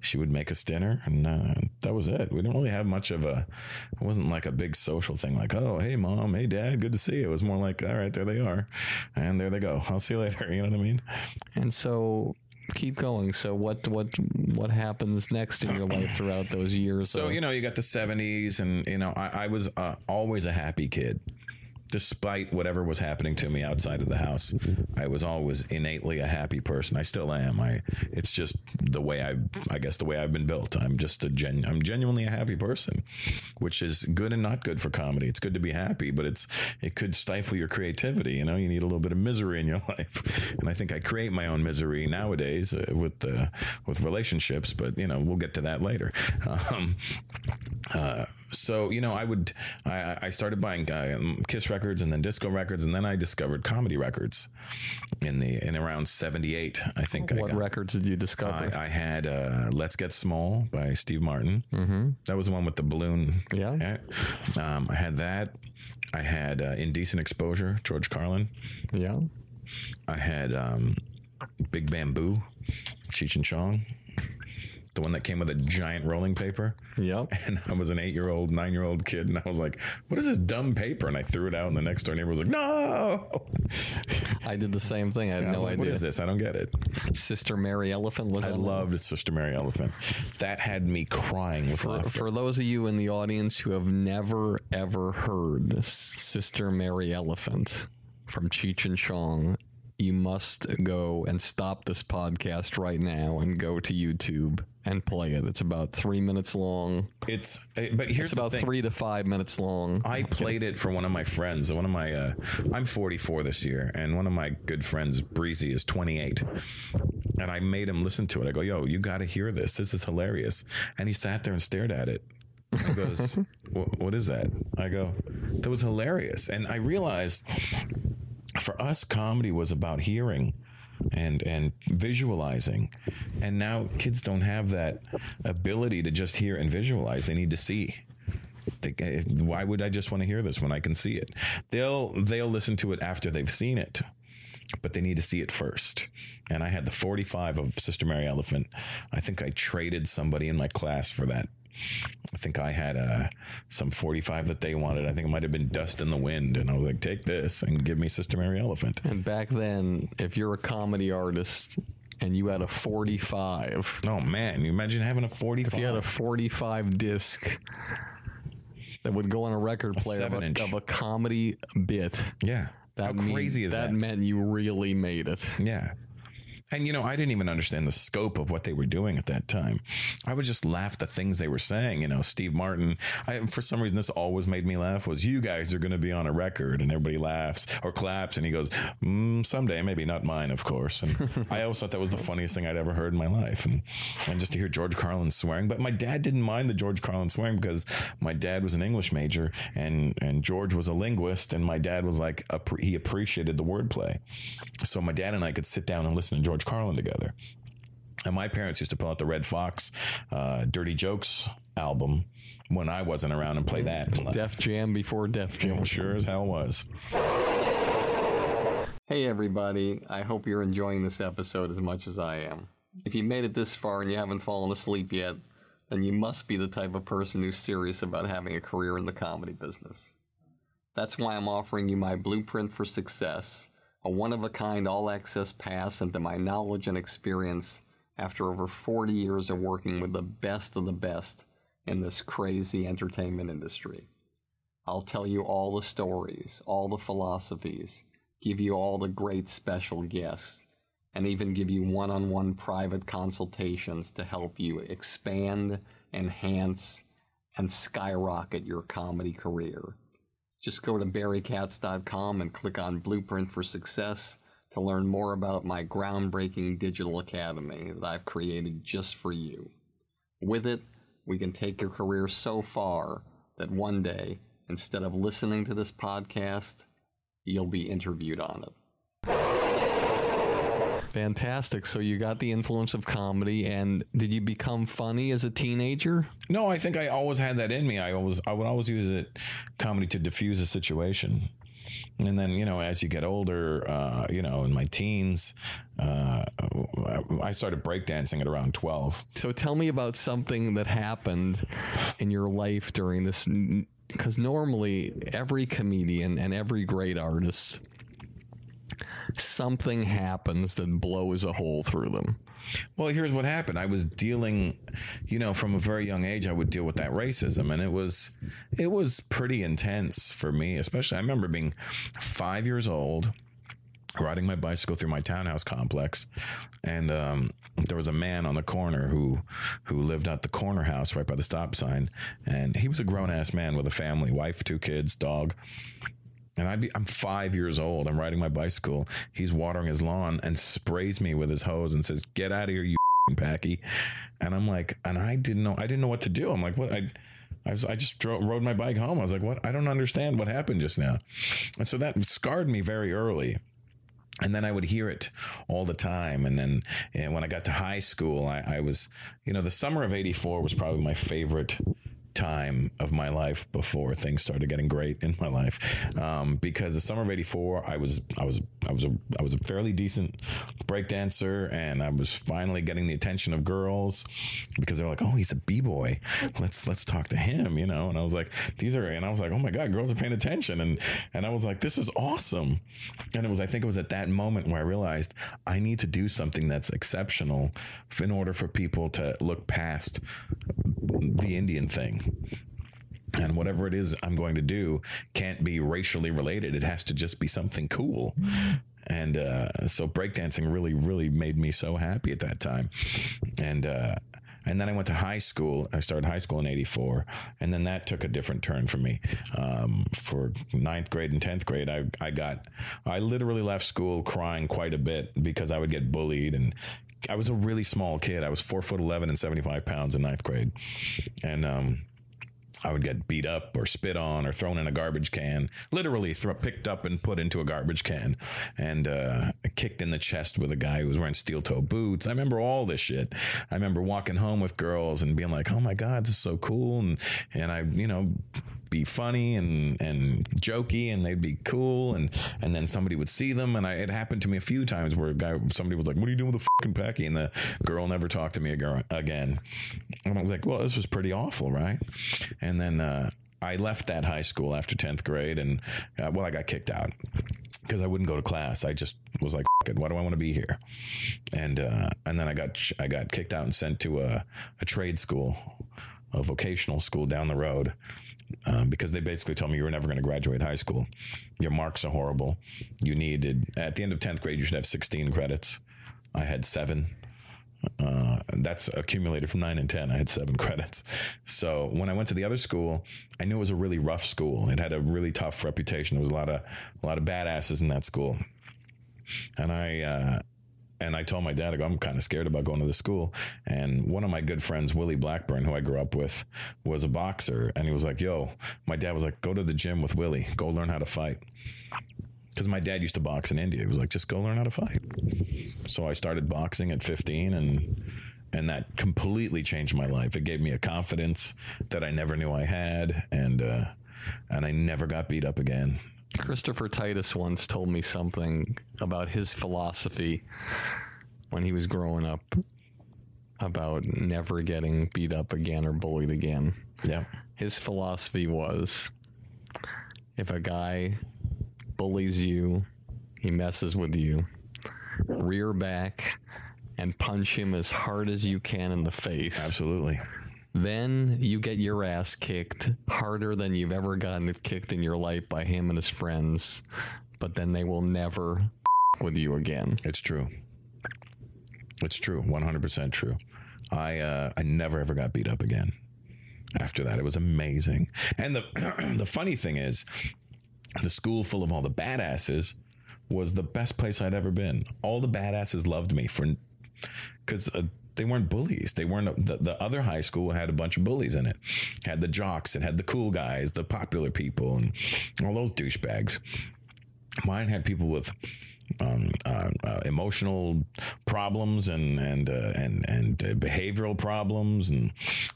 she would make us dinner, and uh, that was it. We didn't really have much of a. It wasn't like a big social thing, like oh hey mom, hey dad, good to see you. It was more like all right, there they are, and there they go. I'll see you later. You know what I mean? and so keep going. So what what what happens next in your life throughout those years? So of- you know, you got the '70s, and you know, I, I was uh, always a happy kid, despite whatever was happening to me outside of the house. I was always innately a happy person. I still am. I. It's just the way I. I guess the way I've been built. I'm just a gen. I'm genuinely a happy person, which is good and not good for comedy. It's good to be happy, but it's it could stifle your creativity. You know, you need a little bit of misery in your life, and I think I create my own misery nowadays uh, with uh, with relationships. But you know, we'll get to that later. Um, uh, so you know, I would I, I started buying uh, Kiss records and then disco records, and then I discovered comedy records in the in around '78. I think I what got. records did you discover? I, I had uh, "Let's Get Small" by Steve Martin. Mm-hmm. That was the one with the balloon. Yeah. hat. Um, I had that. I had uh, "Indecent Exposure" George Carlin. yeah. I had um, Big Bamboo, Cheech and Chong. The one that came with a giant rolling paper. Yep. And I was an eight year old, nine year old kid, and I was like, "What is this dumb paper?" And I threw it out, and the next door neighbor was like, "No!" I did the same thing. I had no like, idea. is this? I don't get it. Sister Mary Elephant I loved Sister Mary Elephant. That had me crying with For, laughter. for those of you in the audience who have never ever heard Sister Mary Elephant from Cheech and Chong, you must go and stop this podcast right now and go to YouTube and play it. It's about three minutes long. It's eh, but here's It's about three to five minutes long. I played it for one of my friends. One of my, uh, I'm 44 this year, and one of my good friends, Breezy, is 28. And I made him listen to it. I go, "Yo, you got to hear this. This is hilarious." And he sat there and stared at it. He goes, "What is that?" I go, "That was hilarious." And I realized, for us, comedy was about hearing and and visualizing and now kids don't have that ability to just hear and visualize they need to see why would I just want to hear this when I can see it? They'll they'll listen to it after they've seen it, but they need to see it first. And I had the 45 of Sister Mary Elephant. I think I traded somebody in my class for that. I think I had uh, some 45 that they wanted. I think it might have been Dust in the Wind. And I was like, take this and give me Sister Mary Elephant. and back then, if you're a comedy artist and you had a 45, Oh, man. You imagine having a 45. if you had a 45 disc that would go on a record player of a, of a comedy bit, yeah. that How mean- crazy is that? that? meant you really made it. Yeah. And you know, I didn't even understand the scope of what they were doing at that time. I would just laugh the things they were saying. You know, Steve Martin. I, for some reason, this always made me laugh. Was you guys are going to be on a record, and everybody laughs or claps, and he goes, mm, "Someday, maybe not mine, of course." And I always thought that was the funniest thing I'd ever heard in my life. And and just to hear George Carlin swearing, but my dad didn't mind the George Carlin swearing because my dad was an English major, and and George was a linguist, and my dad was like, appre- he appreciated the wordplay. So my dad and I could sit down and listen to George Carlin together. And my parents used to pull out the Redd Foxx uh, Dirty Jokes album when I wasn't around and play that. And. Def Jam before Def Jam. It sure as hell was. Hey, everybody. I hope you're enjoying this episode as much as I am. If you made it this far and you haven't fallen asleep yet, then you must be the type of person who's serious about having a career in the comedy business. That's why I'm offering you my blueprint for success, a one of a kind all access pass into my knowledge and experience after over 40 years of working with the best of the best in this crazy entertainment industry. I'll tell you all the stories, all the philosophies, give you all the great special guests, and even give you one on one private consultations to help you expand, enhance, and skyrocket your comedy career. Just go to barrykatz.com and click on Blueprint for Success to learn more about my groundbreaking digital academy that I've created just for you. With it, we can take your career so far that one day, instead of listening to this podcast, you'll be interviewed on it. Fantastic. So you got the influence of comedy, and did you become funny as a teenager? No, I think I always had that in me. I always, I would always use it comedy to diffuse a situation. And then, you know, as you get older, uh, you know, in my teens, uh, I started breakdancing at around 12. So tell me about something that happened in your life during this. Because normally, every comedian and every great artist, something happens that blows a hole through them. Well, here's what happened. I was dealing, you know, from a very young age, I would deal with that racism, and it was, it was pretty intense for me. Especially, I remember being five years old, riding my bicycle through my townhouse complex, and um, there was a man on the corner who, who lived at the corner house right by the stop sign, and he was a grown ass man with a family, wife, two kids, dog. And be, I'm five years old. I'm riding my bicycle. He's watering his lawn and sprays me with his hose and says, "Get out of here, you packy." And I'm like, and I didn't know, I didn't know what to do. I'm like, what? I, I was, I just rode my bike home. I was like, what? I don't understand what happened just now. And so that scarred me very early. And then I would hear it all the time. And then and when I got to high school, I, I was, you know, the summer of 84 was probably my favorite time of my life before things started getting great in my life. Um, because the summer of '84, I was I was I was a I was a fairly decent breakdancer, and I was finally getting the attention of girls because they were like, "Oh, he's a b boy. Let's let's talk to him," you know. And I was like, "These are," and I was like, "Oh my god, girls are paying attention," and and I was like, "This is awesome." And it was I think it was at that moment where I realized I need to do something that's exceptional in order for people to look past the Indian thing. And whatever it is I'm going to do can't be racially related. It has to just be something cool. And uh, so breakdancing really, really made me so happy at that time. And uh, and then I went to high school. I started high school in '84, and then that took a different turn for me. Um, for ninth grade and tenth grade, I I got I literally left school crying quite a bit because I would get bullied and. I was a really small kid. I was four foot eleven and seventy five pounds in ninth grade, and um, I would get beat up or spit on or thrown in a garbage can, literally thro- picked up and put into a garbage can, and uh, kicked in the chest with a guy who was wearing steel toe boots. I remember all this shit. I remember walking home with girls and being like, "Oh my god, this is so cool," and and I, you know. Be funny and and jokey, and they'd be cool, and and then somebody would see them, and I, it happened to me a few times where a guy, somebody was like, "What are you doing with the fucking packy?" And the girl never talked to me again, and I was like, "Well, this was pretty awful, right?" And then uh, I left that high school after 10th grade and, uh, well, I got kicked out because I wouldn't go to class. I just was like, why do I want to be here? And, uh, and then I got, I got kicked out and sent to a, a trade school, a vocational school down the road. Um, because they basically told me you were never going to graduate high school. Your marks are horrible. You needed, at the end of 10th grade, you should have 16 credits. I had seven. Uh, that's accumulated from nine and 10. I had seven credits. So when I went to the other school, I knew it was a really rough school. It had a really tough reputation. There was a lot of, a lot of badasses in that school. And I, uh, and I told my dad, I go, I'm kind of scared about going to the school. And one of my good friends, Willie Blackburn, who I grew up with, was a boxer. And he was like, Yo, my dad was like, Go to the gym with Willie, go learn how to fight. Because my dad used to box in India. He was like, Just go learn how to fight. So I started boxing at 15 and and that completely changed my life. It gave me a confidence that I never knew I had, and uh, and I never got beat up again. Christopher Titus once told me something about his philosophy when he was growing up about never getting beat up again or bullied again. Yeah, His philosophy was if a guy bullies you, he messes with you, rear back and punch him as hard as you can in the face. absolutely. Then you get your ass kicked harder than you've ever gotten it kicked in your life by him and his friends, but then they will never with you again. It's true. It's true. One hundred percent true. I uh, I never ever got beat up again. After that, it was amazing. And the the funny thing is, the school full of all the badasses was the best place I'd ever been. All the badasses loved me for because uh, they weren't bullies. They weren't the, the other high school had a bunch of bullies in it. Had the jocks, and had the cool guys, the popular people, and all those douchebags. Mine had people with um, uh, uh, emotional problems and and uh, and and uh, behavioral problems and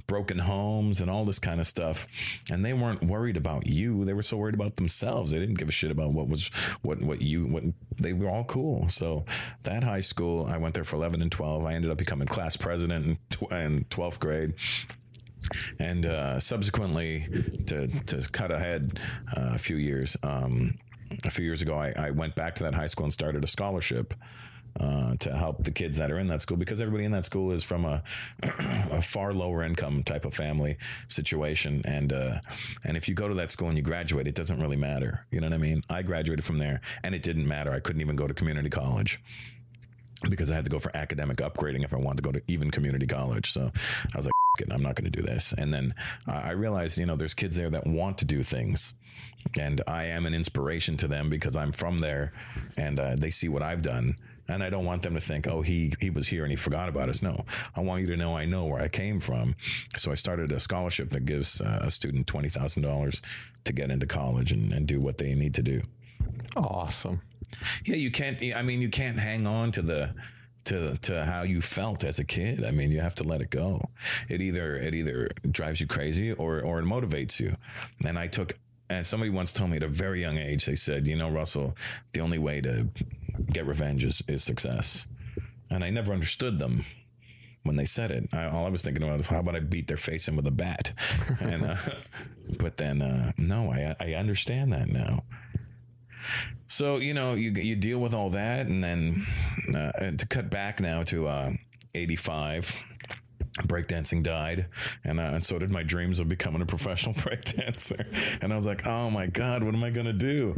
broken homes and all this kind of stuff. And they weren't worried about you. They were so worried about themselves. They didn't give a shit about what was what what you what. They were all cool. So that high school, I went there for eleven and twelve. I ended up becoming class president in, in twelfth grade and uh, subsequently to to cut ahead uh, a few years um, a few years ago I, I went back to that high school and started a scholarship uh, to help the kids that are in that school because everybody in that school is from a, a far lower income type of family situation and uh, and if you go to that school and you graduate it doesn't really matter you know what I mean I graduated from there and it didn't matter I couldn't even go to community college because I had to go for academic upgrading if I wanted to go to even community college. So I was like, it, I'm not going to do this. And then I realized, you know, there's kids there that want to do things. And I am an inspiration to them because I'm from there and uh, they see what I've done. And I don't want them to think, oh, he he was here and he forgot about us. No, I want you to know I know where I came from. So I started a scholarship that gives uh, a student twenty thousand dollars to get into college and, and do what they need to do. Awesome. Yeah, you can't. I mean, you can't hang on to the to to how you felt as a kid. I mean, you have to let it go. It either it either drives you crazy or or it motivates you. And I took and somebody once told me at a very young age, they said, you know, Russell, the only way to get revenge is, is success. And I never understood them when they said it. I, all I was thinking about was how about I beat their face in with a bat? and uh, but then uh, no, I I understand that now. So you know you you deal with all that, and then uh, and to cut back now to uh, eighty five. Breakdancing died, and, uh, and so did my dreams of becoming a professional breakdancer. And I was like, "Oh my god, what am I gonna do?"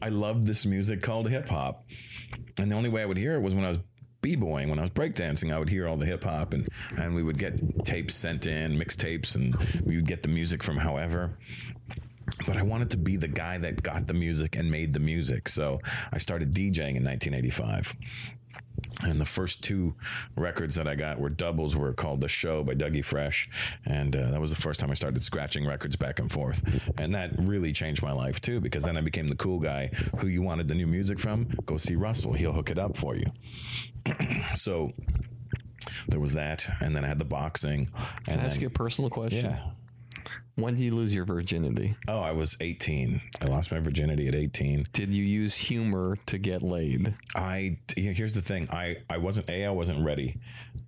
I loved this music called hip hop, and the only way I would hear it was when I was b-boying when I was breakdancing. I would hear all the hip hop and and we would get tapes sent in mixtapes and we would get the music from however. But I wanted to be the guy that got the music and made the music. So I started DJing in 1985 and the first two records that I got were doubles were called The Show by Dougie Fresh. And uh, that was the first time I started scratching records back and forth. And that really changed my life too, because then I became the cool guy who you wanted the new music from. Go see Russell. He'll hook it up for you. so there was that. And then I had the boxing. And Can I ask then- you a personal question? yeah. When did you lose your virginity? Oh, I was 18. I lost my virginity at 18. Did you use humor to get laid? I here's the thing. I I wasn't a I wasn't ready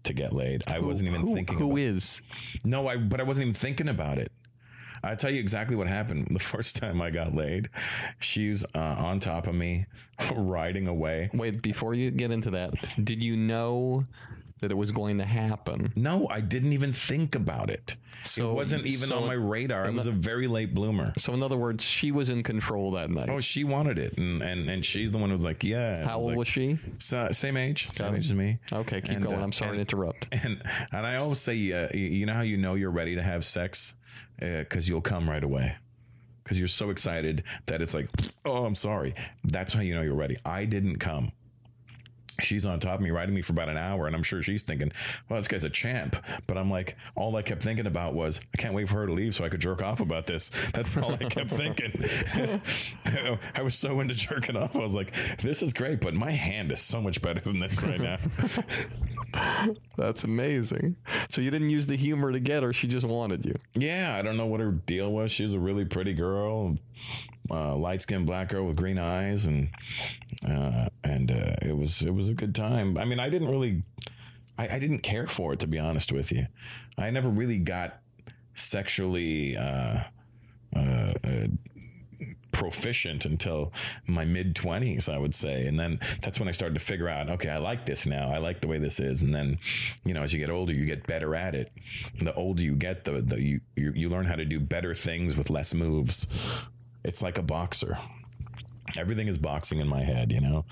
to get laid. I wasn't even Who- thinking. Who about, is? No, I but I wasn't even thinking about it. I tell you exactly what happened. The first time I got laid, she's uh, on top of me, riding away. Wait, before you get into that, did you know that it was going to happen? No, I didn't even think about it. So- it wasn't even so- on my radar. I was a very late bloomer. So, in other words, she was in control that night. Oh, she wanted it, and and, and she's the one who was like, "Yeah." I How old like, was she? So, same age, same it. age as me. Okay, keep And, going. uh, I'm sorry and- to interrupt. And and I always say, uh, you- you know how you know you're ready to have sex because you'll come right away. Because you're so excited that it's like, oh, I'm sorry. That's how you know you're ready. I didn't come. She's on top of me, riding me for about an hour, and I'm sure she's thinking, "Well, this guy's a champ." But I'm like, all I kept thinking about was, I can't wait for her to leave so I could jerk off about this. That's all I kept thinking. I was so into jerking off. I was like, "This is great," but my hand is so much better than this right now. That's amazing. So, you didn't use the humor to get her, she just wanted you. Yeah, I don't know what her deal was. She was a really pretty girl, uh, light skinned black girl with green eyes, and uh, and uh, it was it was a good time. I mean, I didn't really, I, I didn't care for it to be honest with you. I never really got sexually. Uh, uh, uh, proficient until my mid 20s i would say and then that's when i started to figure out okay i like this now i like the way this is and then you know as you get older you get better at it the older you get the, the you, you you learn how to do better things with less moves it's like a boxer everything is boxing in my head you know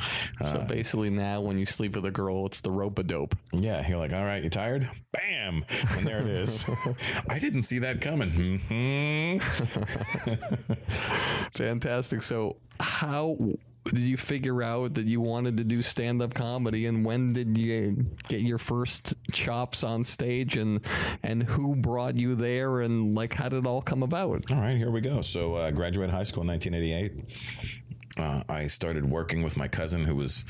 So, basically, now when you sleep with a girl, it's the rope a dope. yeah you're like all right you tired bam and there it is i didn't see that coming hmm Fantastic. So, how did you figure out that you wanted to do stand up comedy and when did you get your first chops on stage and and who brought you there and like how did it all come about? All right, here we go. So, uh, graduated high school in 1988. Uh, I started working with my cousin who was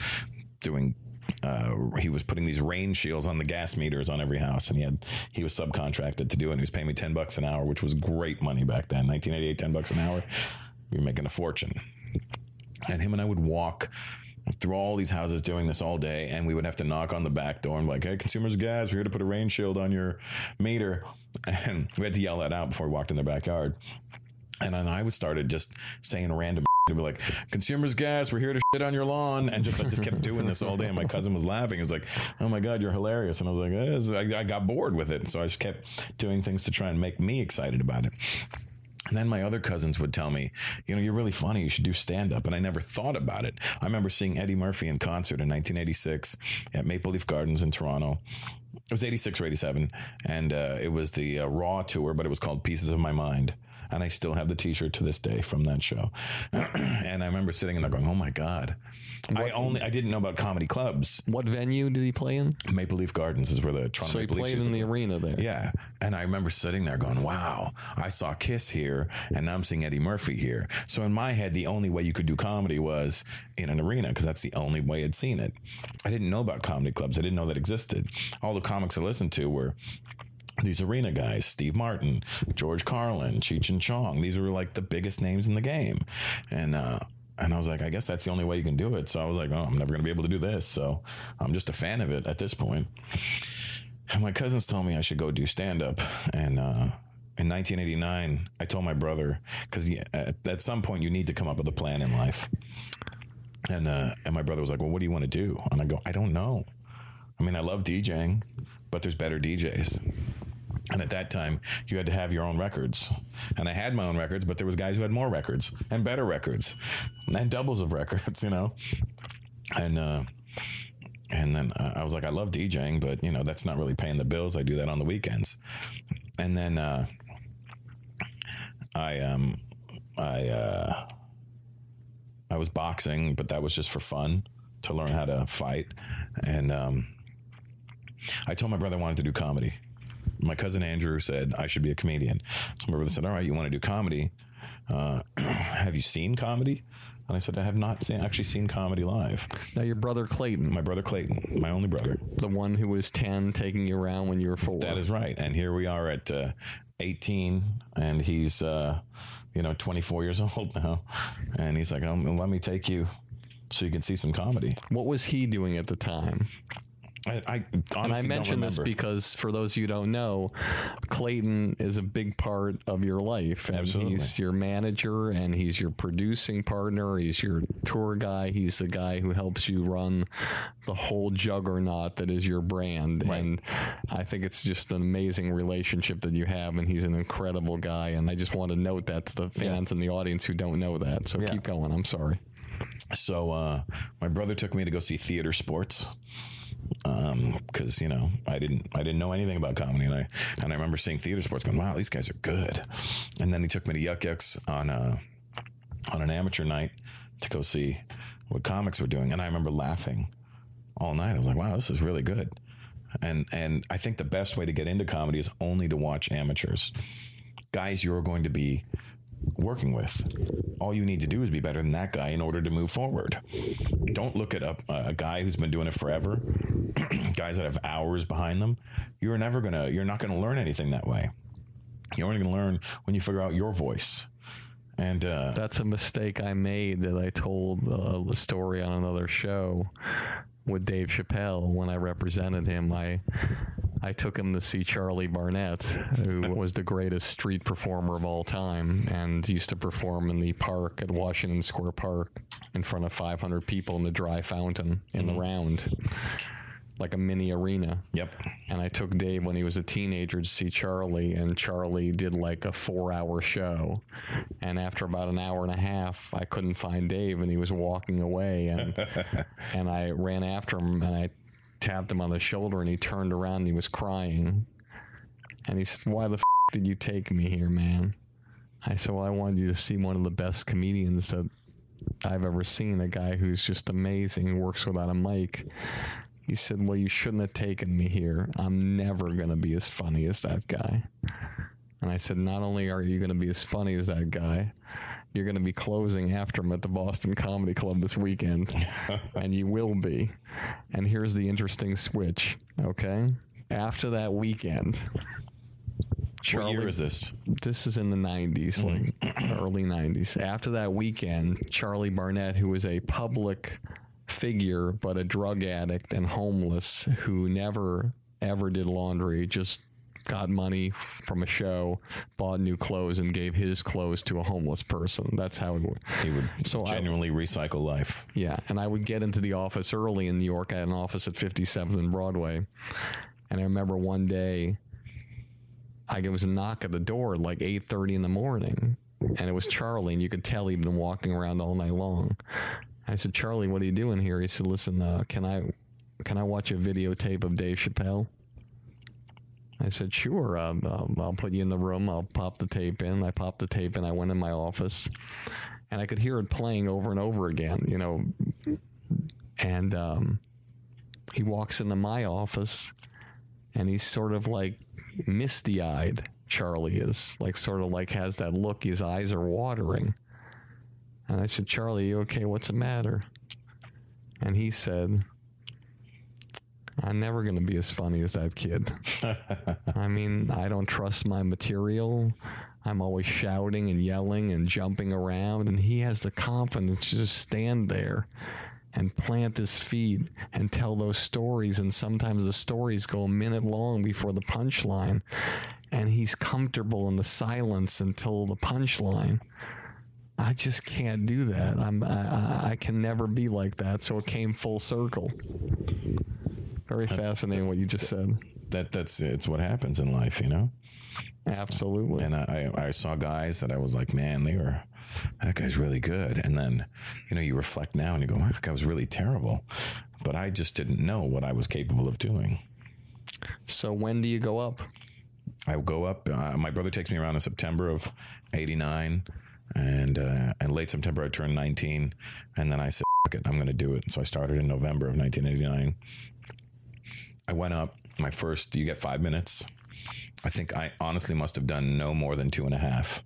doing. Uh, he was putting these rain shields on the gas meters on every house, and he had he was subcontracted to do it. And he was paying me ten bucks an hour, which was great money back then. 1988, 10 bucks an hour, you're making a fortune. And him and I would walk through all these houses doing this all day, and we would have to knock on the back door and be like, "Hey, consumers gas, we're here to put a rain shield on your meter," and we had to yell that out before we walked in their backyard. And then I would started just saying random to be like, consumers gas, we're here to shit on your lawn. And just, I just kept doing this all day. And my cousin was laughing. He was like, oh my God, you're hilarious. And I was like, eh, this- I, I got bored with it. So I just kept doing things to try and make me excited about it. And then my other cousins would tell me, you know, you're really funny. You should do stand up. And I never thought about it. I remember seeing Eddie Murphy in concert in 1986 at Maple Leaf Gardens in Toronto. It was 86 or 87. And uh, it was the uh, Raw tour, but it was called Pieces of My Mind. And I still have the T-shirt to this day from that show. and I remember sitting in there going, "Oh my god!" I only I didn't know about comedy clubs. What venue did he play in? Maple Leaf Gardens is where the Toronto So he Maple Leafs played used in the play. arena there. Yeah. And I remember sitting there going, wow, I saw Kiss here and now I'm seeing Eddie Murphy here. So in my head, the only way you could do comedy was in an arena because that's the only way I'd seen it. I didn't know about comedy clubs. I didn't know that existed. All the comics I listened to were these arena guys, Steve Martin, George Carlin, Cheech and Chong. These were like the biggest names in the game. And, uh, and I was like, I guess that's the only way you can do it. So I was like, oh, I'm never going to be able to do this. So I'm just a fan of it at this point. And my cousins told me I should go do stand up. And uh, in 1989, I told my brother, because at, some point you need to come up with a plan in life. And, uh, and my brother was like, Well, what do you want to do? And I go, I don't know. I mean, I love DJing, but there's better DJs. And at that time, you had to have your own records. And I had my own records, but there was guys who had more records and better records and doubles of records, you know. And uh, and then uh, I was like, I love DJing, but you know that's not really paying the bills. I do that on the weekends. And then uh, I um I uh, I was boxing, but that was just for fun to learn how to fight. And um, I told my brother I wanted to do comedy. My cousin Andrew said I should be a comedian. So my brother said, "All right, you want to do comedy? Uh, have you seen comedy?" And I said, "I have not seen, actually seen comedy live." Now your brother Clayton, My brother Clayton, my only brother. the one who was ten, taking you around when you were four. That is right. And here we are at uh, 18, and he's, uh, you know, 24 years old now. And he's like, um, let me take you so you can see some comedy. What was he doing at the time? I, I honestly And I mention this because for those you don't know, Clayton is a big part of your life. And Absolutely. he's your manager and he's your producing partner. He's your tour guy. He's the guy who helps you run the whole juggernaut that is your brand. And I think it's just an amazing relationship that you have. And he's an incredible guy. And I just want to note that to the fans in the audience who don't know that. So keep going. I'm sorry. So uh, my brother took me to go see theater sports Um, because you know I didn't I didn't know anything about comedy and I and I remember seeing theater sports going wow these guys are good. And then he took me to Yuk Yuk's on a on an amateur night to go see what comics were doing and I remember laughing all night. I was like wow this is really good. And and I think the best way to get into comedy is only to watch amateurs. Guys you're going to be working with. All you need to do is be better than that guy in order to move forward. Don't look at a, a guy who's been doing it forever, guys that have hours behind them. You're never gonna, you're not gonna learn anything that way. You're only gonna learn when you figure out your voice. And uh, That's a mistake I made that I told uh, the story on another show with Dave Chappelle when I represented him. I I took him to see Charlie Barnett, who was the greatest street performer of all time, and used to perform in the park at Washington Square Park in front of 500 people in the dry fountain in the mm-hmm. round, like a mini arena. yep, And I took Dave when he was a teenager to see Charlie, and Charlie did like a four hour show. And after about an hour and a half, I couldn't find Dave, and he was walking away. And, and I ran after him and I tapped him on the shoulder, and he turned around and he was crying. And he said, Why the f did you take me here, man? I said, Well, I wanted you to see one of the best comedians that I've ever seen, a guy who's just amazing, works without a mic. He said, Well, you shouldn't have taken me here. I'm never going to be as funny as that guy. And I said, Not only are you going to be as funny as that guy, you're going to be closing after him at the Boston Comedy Club this weekend. and you will be. And here's the interesting switch, okay? After that weekend, what year is this? this is in the 90s, mm-hmm. like early 90s. After that weekend, Charlie Barnett, who was a public figure, but a drug addict and homeless, who never ever did laundry, just got money from a show, bought new clothes, and gave his clothes to a homeless person. That's how he would. He would So I- genuinely recycle life. Yeah, and I would get into the office early in New York. I had an office at 57th and Broadway, and I remember one day, I it was a knock at the door at like 8:30 in the morning, and it was Charlie, and you could tell he'd been walking around all night long. I said, "Charlie, what are you doing here?" He said, "Listen, uh, can I can I watch a videotape of Dave Chappelle?" I said, sure. Um, I'll, I'll put you in the room. I'll pop the tape in. I popped the tape in. I went in my office and I could hear it playing over and over again, you know. And um, he walks into my office and he's sort of like misty eyed. Charlie is like, sort of like has that look. His eyes are watering. And I said, Charlie, you okay? What's the matter? And he said, I'm never going to be as funny as that kid. I mean, I don't trust my material. I'm always shouting and yelling and jumping around, and he has the confidence to just stand there and plant his feet and tell those stories. And sometimes the stories go a minute long before the punchline, and he's comfortable in the silence until the punchline. I just can't do that. I'm, I, I- I can never be like that. So it came full circle. Very fascinating what you just said. That that's it's what happens in life, you know. Absolutely. And I, I I saw guys that I was like, man, they were that guy's really good. And then, you know, you reflect now and you go, wow, that guy was really terrible. But I just didn't know what I was capable of doing. So when do you go up? I go up. Uh, my brother takes me around in September of '89, and uh, and late September I turned 19, and then I said, Fuck it, I'm going to do it. So I started in November of 1989. I went up. My first, you get five minutes. I think I honestly must have done no more than two and a half.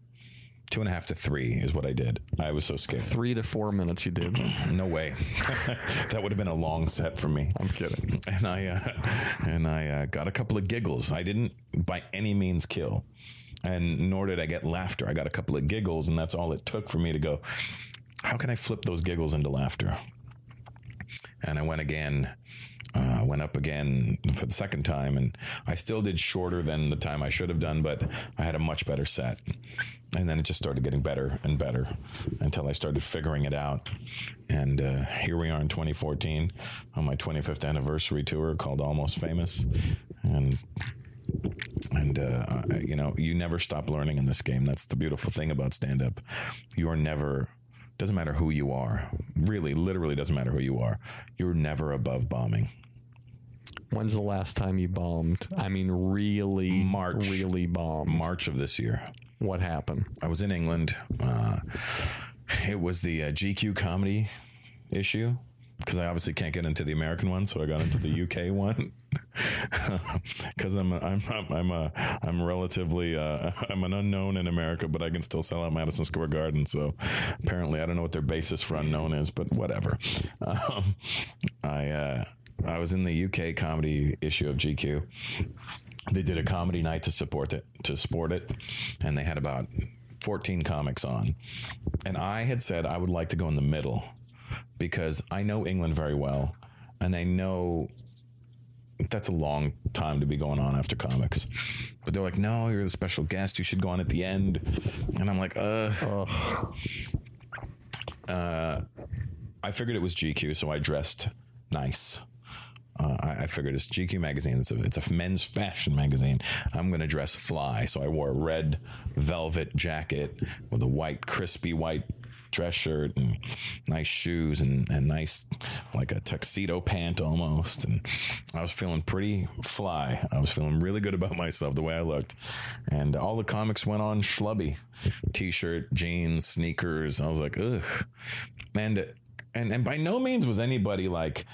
Two and a half to three is what I did. I was so scared. Three to four minutes you did. No way. that would have been a long set for me. I'm kidding. And I uh, and I uh, got a couple of giggles. I didn't by any means kill, and nor did I get laughter. I got a couple of giggles, and that's all it took for me to go. How can I flip those giggles into laughter? And I went again. Uh, went up again for the second time, and I still did shorter than the time I should have done, but I had a much better set. And then it just started getting better and better until I started figuring it out. And uh, here we are in 2014 on my 25th anniversary tour called Almost Famous. And and uh, you know, you never stop learning in this game. That's the beautiful thing about stand up. You are never doesn't matter who you are. Really, literally doesn't matter who you are. You're never above bombing. When's the last time you bombed? I mean, really, March. really bombed. March of this year. What happened? I was in England. Uh, it was the uh, GQ comedy issue because I obviously can't get into the American one, so I got into the UK one. Because I'm I'm I'm I'm a I'm relatively uh, I'm an unknown in America, but I can still sell out Madison Square Garden. So apparently, I don't know what their basis for unknown is, but whatever. Um, I uh, I was in the UK comedy issue of GQ they did a comedy night to support it to support it and they had about 14 comics on. And i had said i would like to go in the middle because i know england very well and i know that's a long time to be going on after comics. But they're like no you're the special guest. You should go on at the end. And i'm like uh uh i figured it was gq so i dressed nice uh, I, I figured it's GQ magazine. It's a, it's a men's fashion magazine. I'm going to dress fly. So I wore a red velvet jacket with a white, crispy white dress shirt and nice shoes and, and nice, like a tuxedo pant almost. And I was feeling pretty fly. I was feeling really good about myself, the way I looked. And all the comics went on schlubby t shirt, jeans, sneakers. I was like, ugh. And, and, and by no means was anybody like,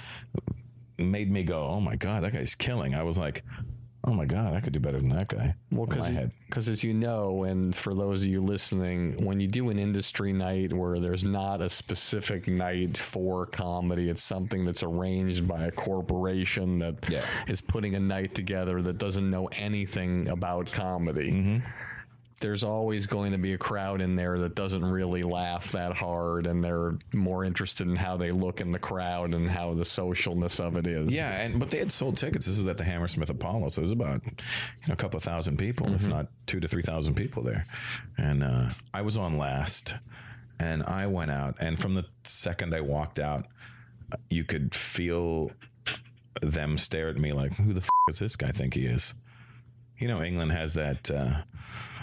made me go, "Oh my god, that guy's killing." I was like, "Oh my god, I could do better than that guy." Well, in my head. because as you know, and for those of you listening, when you do an industry night where there's not a specific night for comedy, it's something that's arranged by a corporation that is Yeah. putting a night together that doesn't know anything about comedy. Mm-hmm. There's always going to be a crowd in there that doesn't really laugh that hard, and they're more interested in how they look in the crowd and how the socialness of it is. Yeah, and but they had sold tickets. This is at the Hammersmith Apollo, so there's about you know a couple of thousand people, if not two to three thousand people there. And uh, I was on last, and I went out, and from the second I walked out, you could feel them stare at me like, "Who the f- does this guy think he is?" You know, England has that. Uh,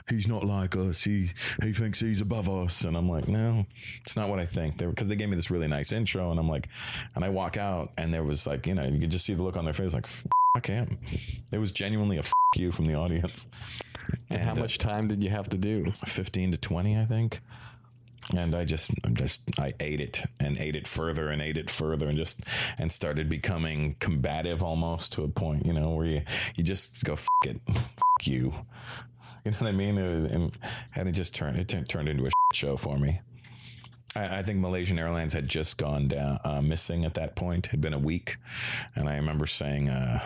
He's not like us. He he thinks he's above us, and I'm like, no, it's not what I think. Because they gave me this really nice intro, and I'm like, and I walk out, and there was like, you know, you could just see the look on their face, like, fuck him. It was genuinely a fuck you from the audience. And how And, uh, much time did you have to do? 15 to 20, I think. And I just, just, I ate it and ate it further and ate it further and just, and started becoming combative almost to a point, you know, where you, you just go, F it, F you. You know what I mean? Uh, And, and it just turned, it turned- turned into a show for me. I, I think Malaysian Airlines had just gone down, uh, missing at that point. It had been a week. And I remember saying, uh,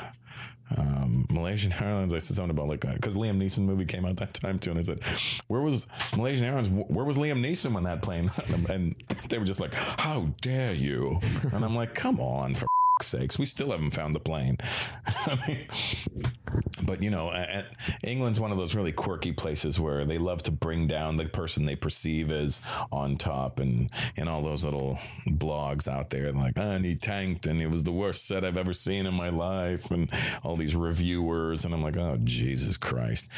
um, Malaysian Airlines. I said something about like because Liam Neeson movie came out that time too, and I said, "Where was Malaysian Airlines? Where was Liam Neeson when that plane?" and they were just like, "How dare you?" And I'm like, "Come on, for sakes, we still haven't found the plane." But you know, England's one of those really quirky places where they love to bring down the person they perceive as on top, and and all those little blogs out there, like, ah, and he tanked, and it was the worst set I've ever seen in my life, and all these reviewers, and I'm like, oh Jesus Christ,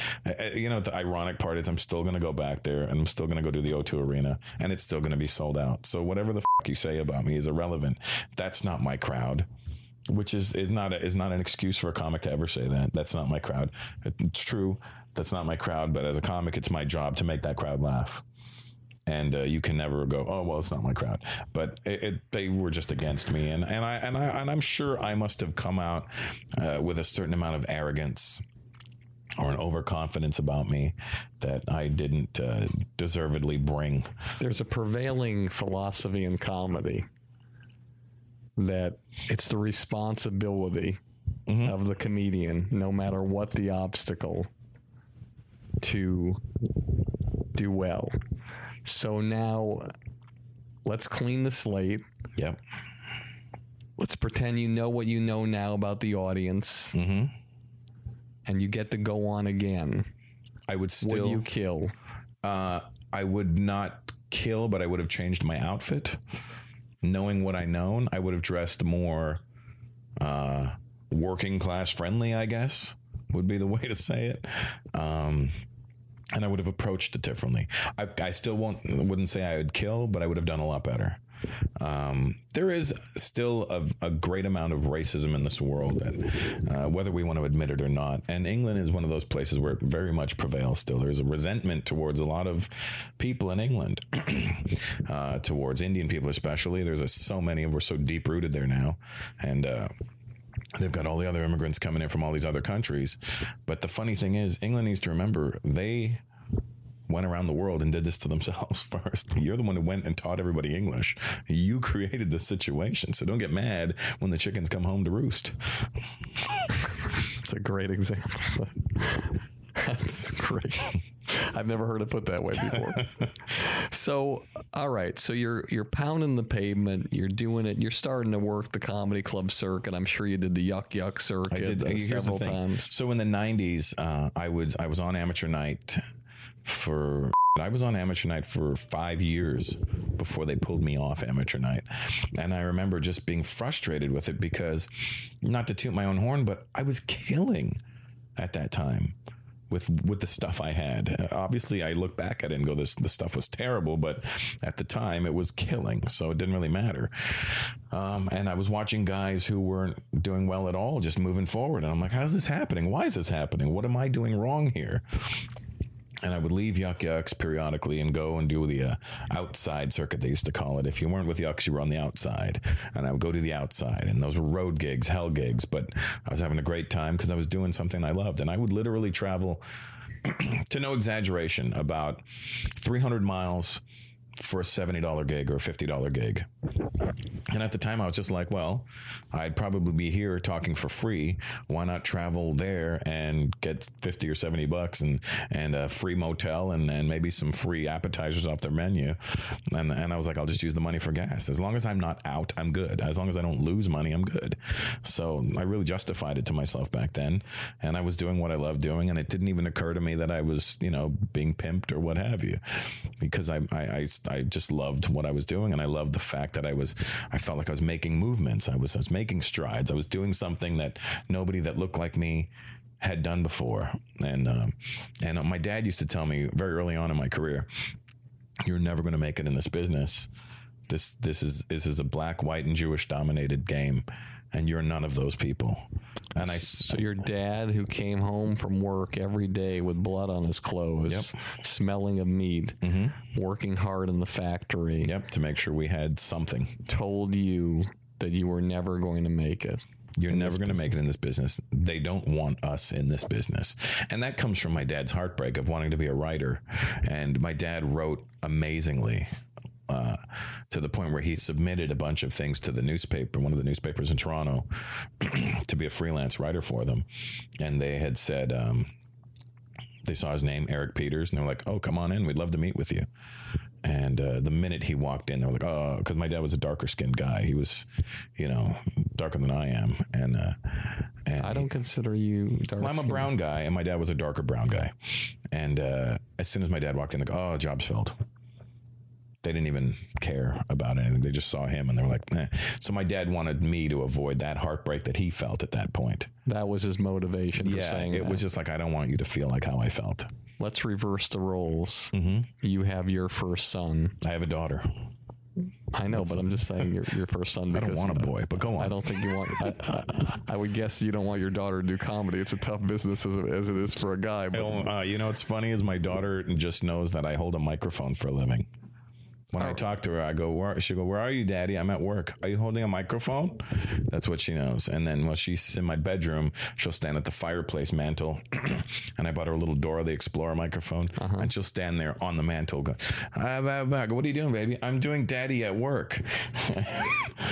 you know, the ironic part is I'm still gonna go back there, and I'm still gonna go to the O2 Arena, and it's still gonna be sold out. So whatever the fuck you say about me is irrelevant. That's not my crowd which is is not a, is not an excuse for a comic to ever say that. That's not my crowd. It's true. That's not my crowd. But as a comic, it's my job to make that crowd laugh. And uh, you can never go, oh well, it's not my crowd. But it, it, they were just against me, and and I and I and I'm sure I must have come out uh, with a certain amount of arrogance or an overconfidence about me that I didn't uh, deservedly bring. There's a prevailing philosophy in comedy that it's the responsibility of the comedian, no matter what the obstacle, to do well. So now let's clean the slate. Yep. Let's pretend you know what you know now about the audience. And you get to go on again. I would still do you kill? Uh, I would not kill, but I would have changed my outfit. Knowing what I known, I would have dressed more uh, working class friendly. I guess would be the way to say it. Um, and I would have approached it differently. I, I still won't wouldn't say I would kill, but I would have done a lot better. Um, there is still a, a great amount of racism in this world, that, uh, whether we want to admit it or not. And England is one of those places where it very much prevails still. There's a resentment towards a lot of people in England, uh, towards Indian people especially. There's a, so many, and we're so deep rooted there now. And, uh, They've got all the other immigrants coming in from all these other countries. But the funny thing is, England needs to remember they went around the world and did this to themselves first. You're the one who went and taught everybody English. You created this situation. So don't get mad when the chickens come home to roost. It's a great example. That's great. I've never heard it put that way before. so, all right. So you're you're pounding the pavement. You're doing it. You're starting to work the comedy club circuit. I'm sure you did the Yuk Yuk circuit I did uh, several times. So in the '90s, uh, I was I was on amateur night for I was on amateur night for five years before they pulled me off amateur night, and I remember just being frustrated with it because, not to toot my own horn, but I was killing at that time. With, with the stuff I had, obviously I look back at it and go, "This the stuff was terrible," but at the time it was killing, so it didn't really matter. Um, and I was watching guys who weren't doing well at all, just moving forward. And I'm like, how's this happening? Why is this happening? What am I doing wrong here? And I would leave Yuk Yuk's periodically and go and do the uh, outside circuit, they used to call it. If you weren't with Yucks, you were on the outside. And I would go to the outside. And those were road gigs, hell gigs. But I was having a great time because I was doing something I loved. And I would literally travel, to no exaggeration, about 300 miles for a $70 gig or a $50 gig. And at the time, I was just like, well, I'd probably be here talking for free. Why not travel there and get 50 or 70 bucks and, and a free motel and, and maybe some free appetizers off their menu? And, and I was like, I'll just use the money for gas. As long as I'm not out, I'm good. As long as I don't lose money, I'm good. So I really justified it to myself back then. And I was doing what I loved doing. And it didn't even occur to me that I was, you know, being pimped or what have you, because I, I, I, I just loved what I was doing. And I loved the fact that I was, I felt like I was making movements. I was, I was making strides. I was doing something that nobody that looked like me had done before. And, um, and my dad used to tell me very early on in my career, you're never going to make it in this business. This, this is, this is a black, white, and Jewish dominated game. and you're none of those people. And I, So your dad, who came home from work every day with blood on his clothes, smelling of meat, working hard in the factory, yep, to make sure we had something. told you that you were never going to make it. You're never going to make it in this business. They don't want us in this business. And that comes from my dad's heartbreak of wanting to be a writer. And my dad wrote amazingly uh, to the point where he submitted a bunch of things to the newspaper, one of the newspapers in Toronto, to be a freelance writer for them. And they had said, um, they saw his name, Eric Peters, and they were like, oh, come on in. We'd love to meet with you. And uh, the minute he walked in, they were like, "Oh," because my dad was a darker skinned guy. He was, you know, darker than I am, and uh, and I don't consider you dark. well, I'm a brown guy, and my dad was a darker brown guy. And uh, as soon as my dad walked in, they go, "Oh, job's filled." They didn't even care about anything. They just saw him, and they were like, eh. "So my dad wanted me to avoid that heartbreak that he felt at that point." That was his motivation for Yeah, saying it that. was just like I don't want you to feel like how I felt. Let's reverse the roles. Mm-hmm. You have your first son. I have a daughter. I know, but I'm just saying your, your first son. I don't want a boy, but go on. I don't think you want. I, I, I would guess you don't want your daughter to do comedy. It's a tough business as, as it is for a guy. But Uh, you know what's funny is my daughter just knows that I hold a microphone for a living. When I talk to her, I go, where, she go, where are you, daddy? I'm at work. Are you holding a microphone? That's what she knows. And then when she's in my bedroom, she'll stand at the fireplace mantle. and I bought her a little Dora the Explorer microphone. And she'll stand there on the mantle go, "Ah, bah, bah, what are you doing, baby? I'm doing daddy at work.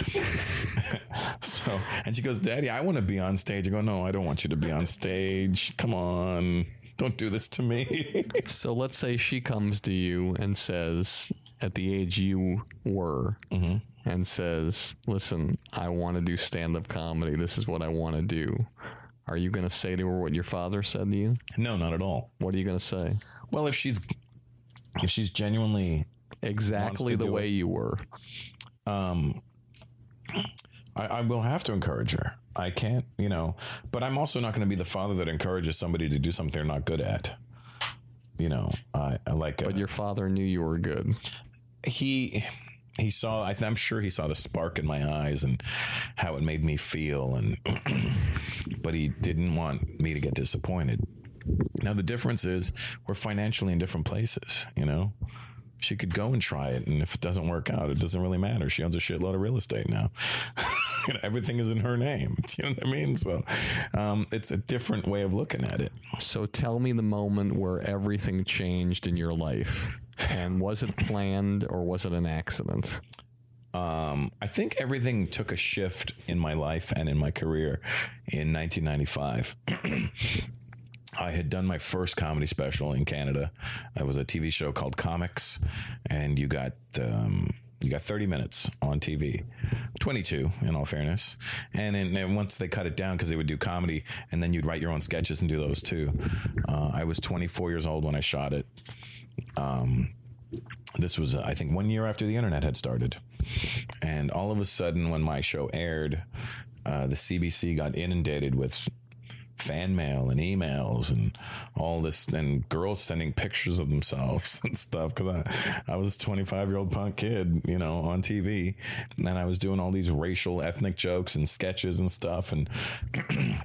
so, and she goes, daddy, I want to be on stage. I go, no, I don't want you to be on stage. Come on. Don't do this to me. so let's say she comes to you and says, at the age you were, and says, "Listen, I want to do stand-up comedy. This is what I want to do." Are you going to say to her what your father said to you? no, not at all. What are you going to say? Well, if she's if she's genuinely, Exactly the way it. you were. um, I, I will have to encourage her. I can't, you know, but I'm also not going to be the father that encourages somebody to do something they're not good at. You know, I, I like. But uh, your father knew you were good. He he saw I I'm sure he saw the spark in my eyes and how it made me feel and but he didn't want me to get disappointed. Now the difference is we're financially in different places, you know. She could go and try it and if it doesn't work out, it doesn't really matter. She owns a shitload of real estate now. everything is in her name. You know what I mean? So um, it's a different way of looking at it. So tell me the moment where everything changed in your life. And was it planned or was it an accident? Um, I think everything took a shift in my life and in my career in 1995. I had done my first comedy special in Canada. It was a TV show called Comics, and you got um, you got 30 minutes on TV, 22 in all fairness. And then and once they cut it down because they would do comedy, and then you'd write your own sketches and do those too. Uh, I was 24 years old when I shot it. Um, this was, I think, one year after the internet had started. And all of a sudden, when my show aired, uh, the CBC got inundated with fan mail and emails and all this, and girls sending pictures of themselves and stuff. Because I, I was a 25 year old punk kid, you know, on TV, and I was doing all these racial, ethnic jokes and sketches and stuff, and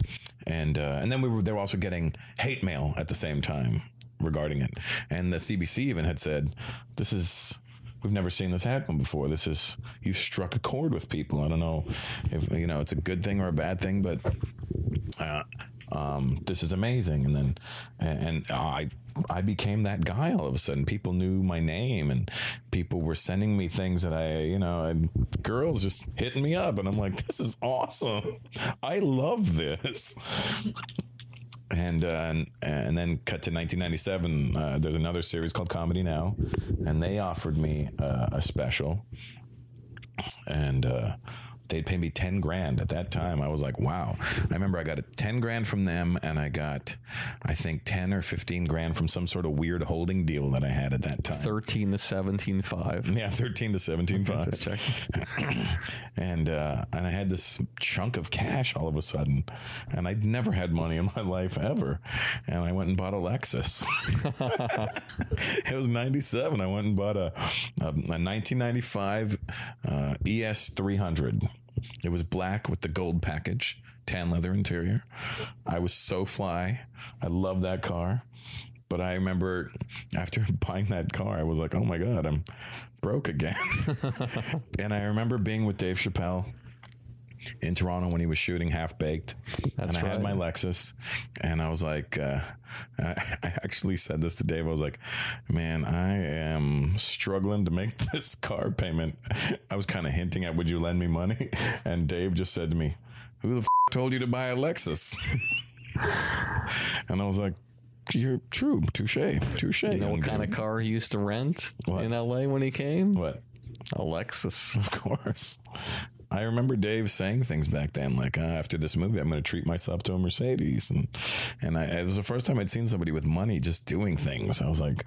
and uh, and then we were they were also getting hate mail at the same time regarding it. And the CBC even had said, "This is." We've never seen this happen before. This is you've struck a chord with people. I don't know if you know it's a good thing or a bad thing, but uh, um, this is amazing. And then and I I became that guy all of a sudden. People knew my name, and people were sending me things that I you know and girls just hitting me up, and I'm like, this is awesome. I love this and uh, and, and then cut to 1997. Uh, there's another series called Comedy Now, and they offered me uh, a special, and uh, they'd pay me 10 grand at that time. I was like, wow. I remember I got a 10 grand from them, and I got, I think, 10 or 15 grand from some sort of weird holding deal that I had at that time. 13 to 17 5. Yeah, thirteen to seventeen five. and uh, and I had this chunk of cash all of a sudden, and I'd never had money in my life ever. And I went and bought a Lexus. it was ninety seven. I went and bought a a, a nineteen ninety five uh, ES three hundred. It was black with the gold package, tan leather interior. I was so fly. I love that car. But I remember after buying that car, I was like, oh my God, I'm broke again. and I remember being with Dave Chappelle in Toronto when he was shooting Half Baked. And I had my Lexus, and I was like, uh, I, I actually said this to Dave. I was like, man, I am struggling to make this car payment. I was kind of hinting at, would you lend me money? And Dave just said to me, who the f- told you to buy a Lexus? and I was like, you're true. Touche. Touche. You know what kind dude." of car he used to rent What? in LA when he came? What? A Lexus. Of course. I remember Dave saying things back then, like uh, after this movie, I'm going to treat myself to a Mercedes, and and I, it was the first time I'd seen somebody with money just doing things. I was like,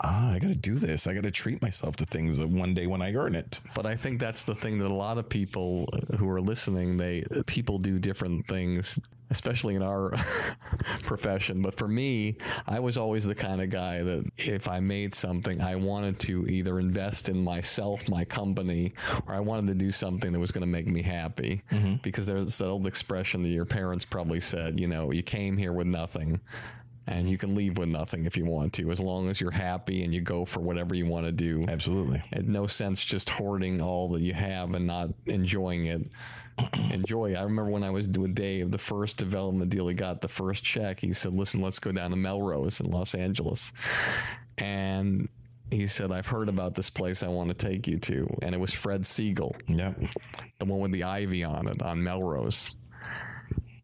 ah, I got to do this. I got to treat myself to things one day when I earn it. But I think that's the thing that a lot of people who are listening, they people do different things, especially in our profession. But for me, I was always the kind of guy that if I made something, I wanted to either invest in myself, my company, or I wanted to do something that was going to make me happy. Mm-hmm. Because there's that old expression that your parents probably said, you know, you came here with nothing. And you can leave with nothing if you want to, as long as you're happy and you go for whatever you want to do. Absolutely. It no sense just hoarding all that you have and not enjoying it. Enjoy. it. I remember when I was with Dave, the first development deal he got, the first check, he said, Listen, let's go down to Melrose in Los Angeles. And he said, I've heard about this place I want to take you to. And it was Fred Segal, Yep. the one with the ivy on it on Melrose.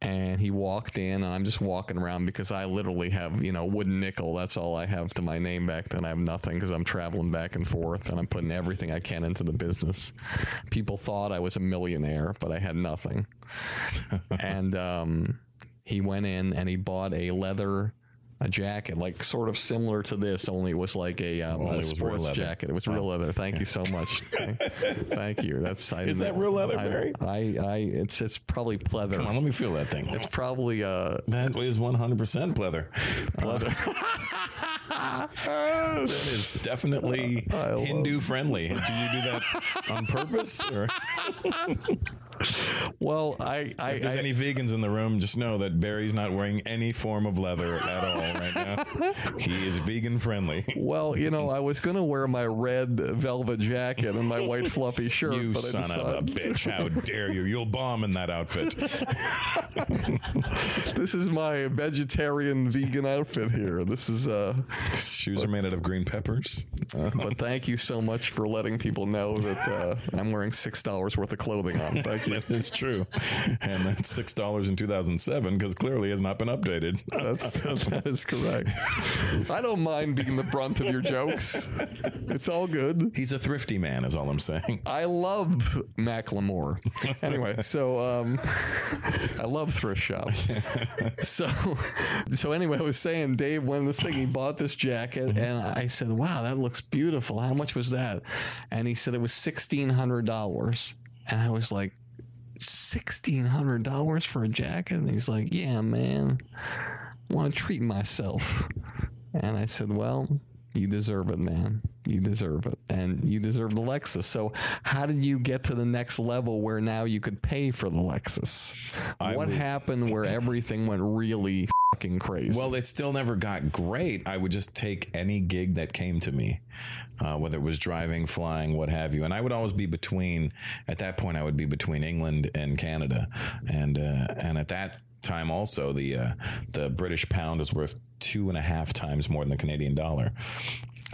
And he walked in, and I'm just walking around because I literally have, you know, wooden nickel. That's all I have to my name back then. I have nothing because I'm traveling back and forth and I'm putting everything I can into the business. People thought I was a millionaire, but I had nothing. and um, he went in and he bought a leather. A jacket, like sort of similar to this, only it was like a, um, Only a it was real sports jacket. It was real leather. Thank you so much. Thank, thank you. That's I Is that real leather, I- Barry? I, I, it's it's probably pleather. Come on, let me feel that thing. It's probably uh, That is 100% pleather. Pleather. that is definitely Hindu friendly. Did you do that on purpose? Or well, I, I, if there's I- any vegans in the room, just know that Barry's not wearing any form of leather at all right now. He is vegan friendly. well, you know, I was gonna wear my red velvet jacket and my white fluffy shirt, You but I son of a bitch. How dare you? You'll bomb in that outfit. this is my vegetarian vegan outfit here. This is uh, Shoes are made out of green peppers. but thank you so much for letting people know that uh, I'm wearing six dollars worth of clothing on. Thank you. That is true. And that's $6 in 2007 because clearly has not been updated. That's that is correct. I don't mind being the brunt of your jokes. It's all good. He's a thrifty man, is all I'm saying. I love Macklemore. Anyway, so um, I love thrift shops. So, so anyway, I was saying, Dave won this thing. He bought this jacket, and I said, "Wow, that looks beautiful. How much was that?" And he said it was sixteen hundred dollars, and I was like, sixteen hundred dollars for a jacket? And he's like, "Yeah, man, I want to treat myself." And I said, "Well." You deserve it, man. You deserve it. And you deserve the Lexus. So, how did you get to the next level where now you could pay for the Lexus? I what would- happened where everything went really fucking crazy? Well, it still never got great. I would just take any gig that came to me, uh, whether it was driving, flying, what have you. And I would always be between. At that point, I would be between England and Canada, and uh, and at that time also the uh, the British pound is worth two and a half times more than the Canadian dollar.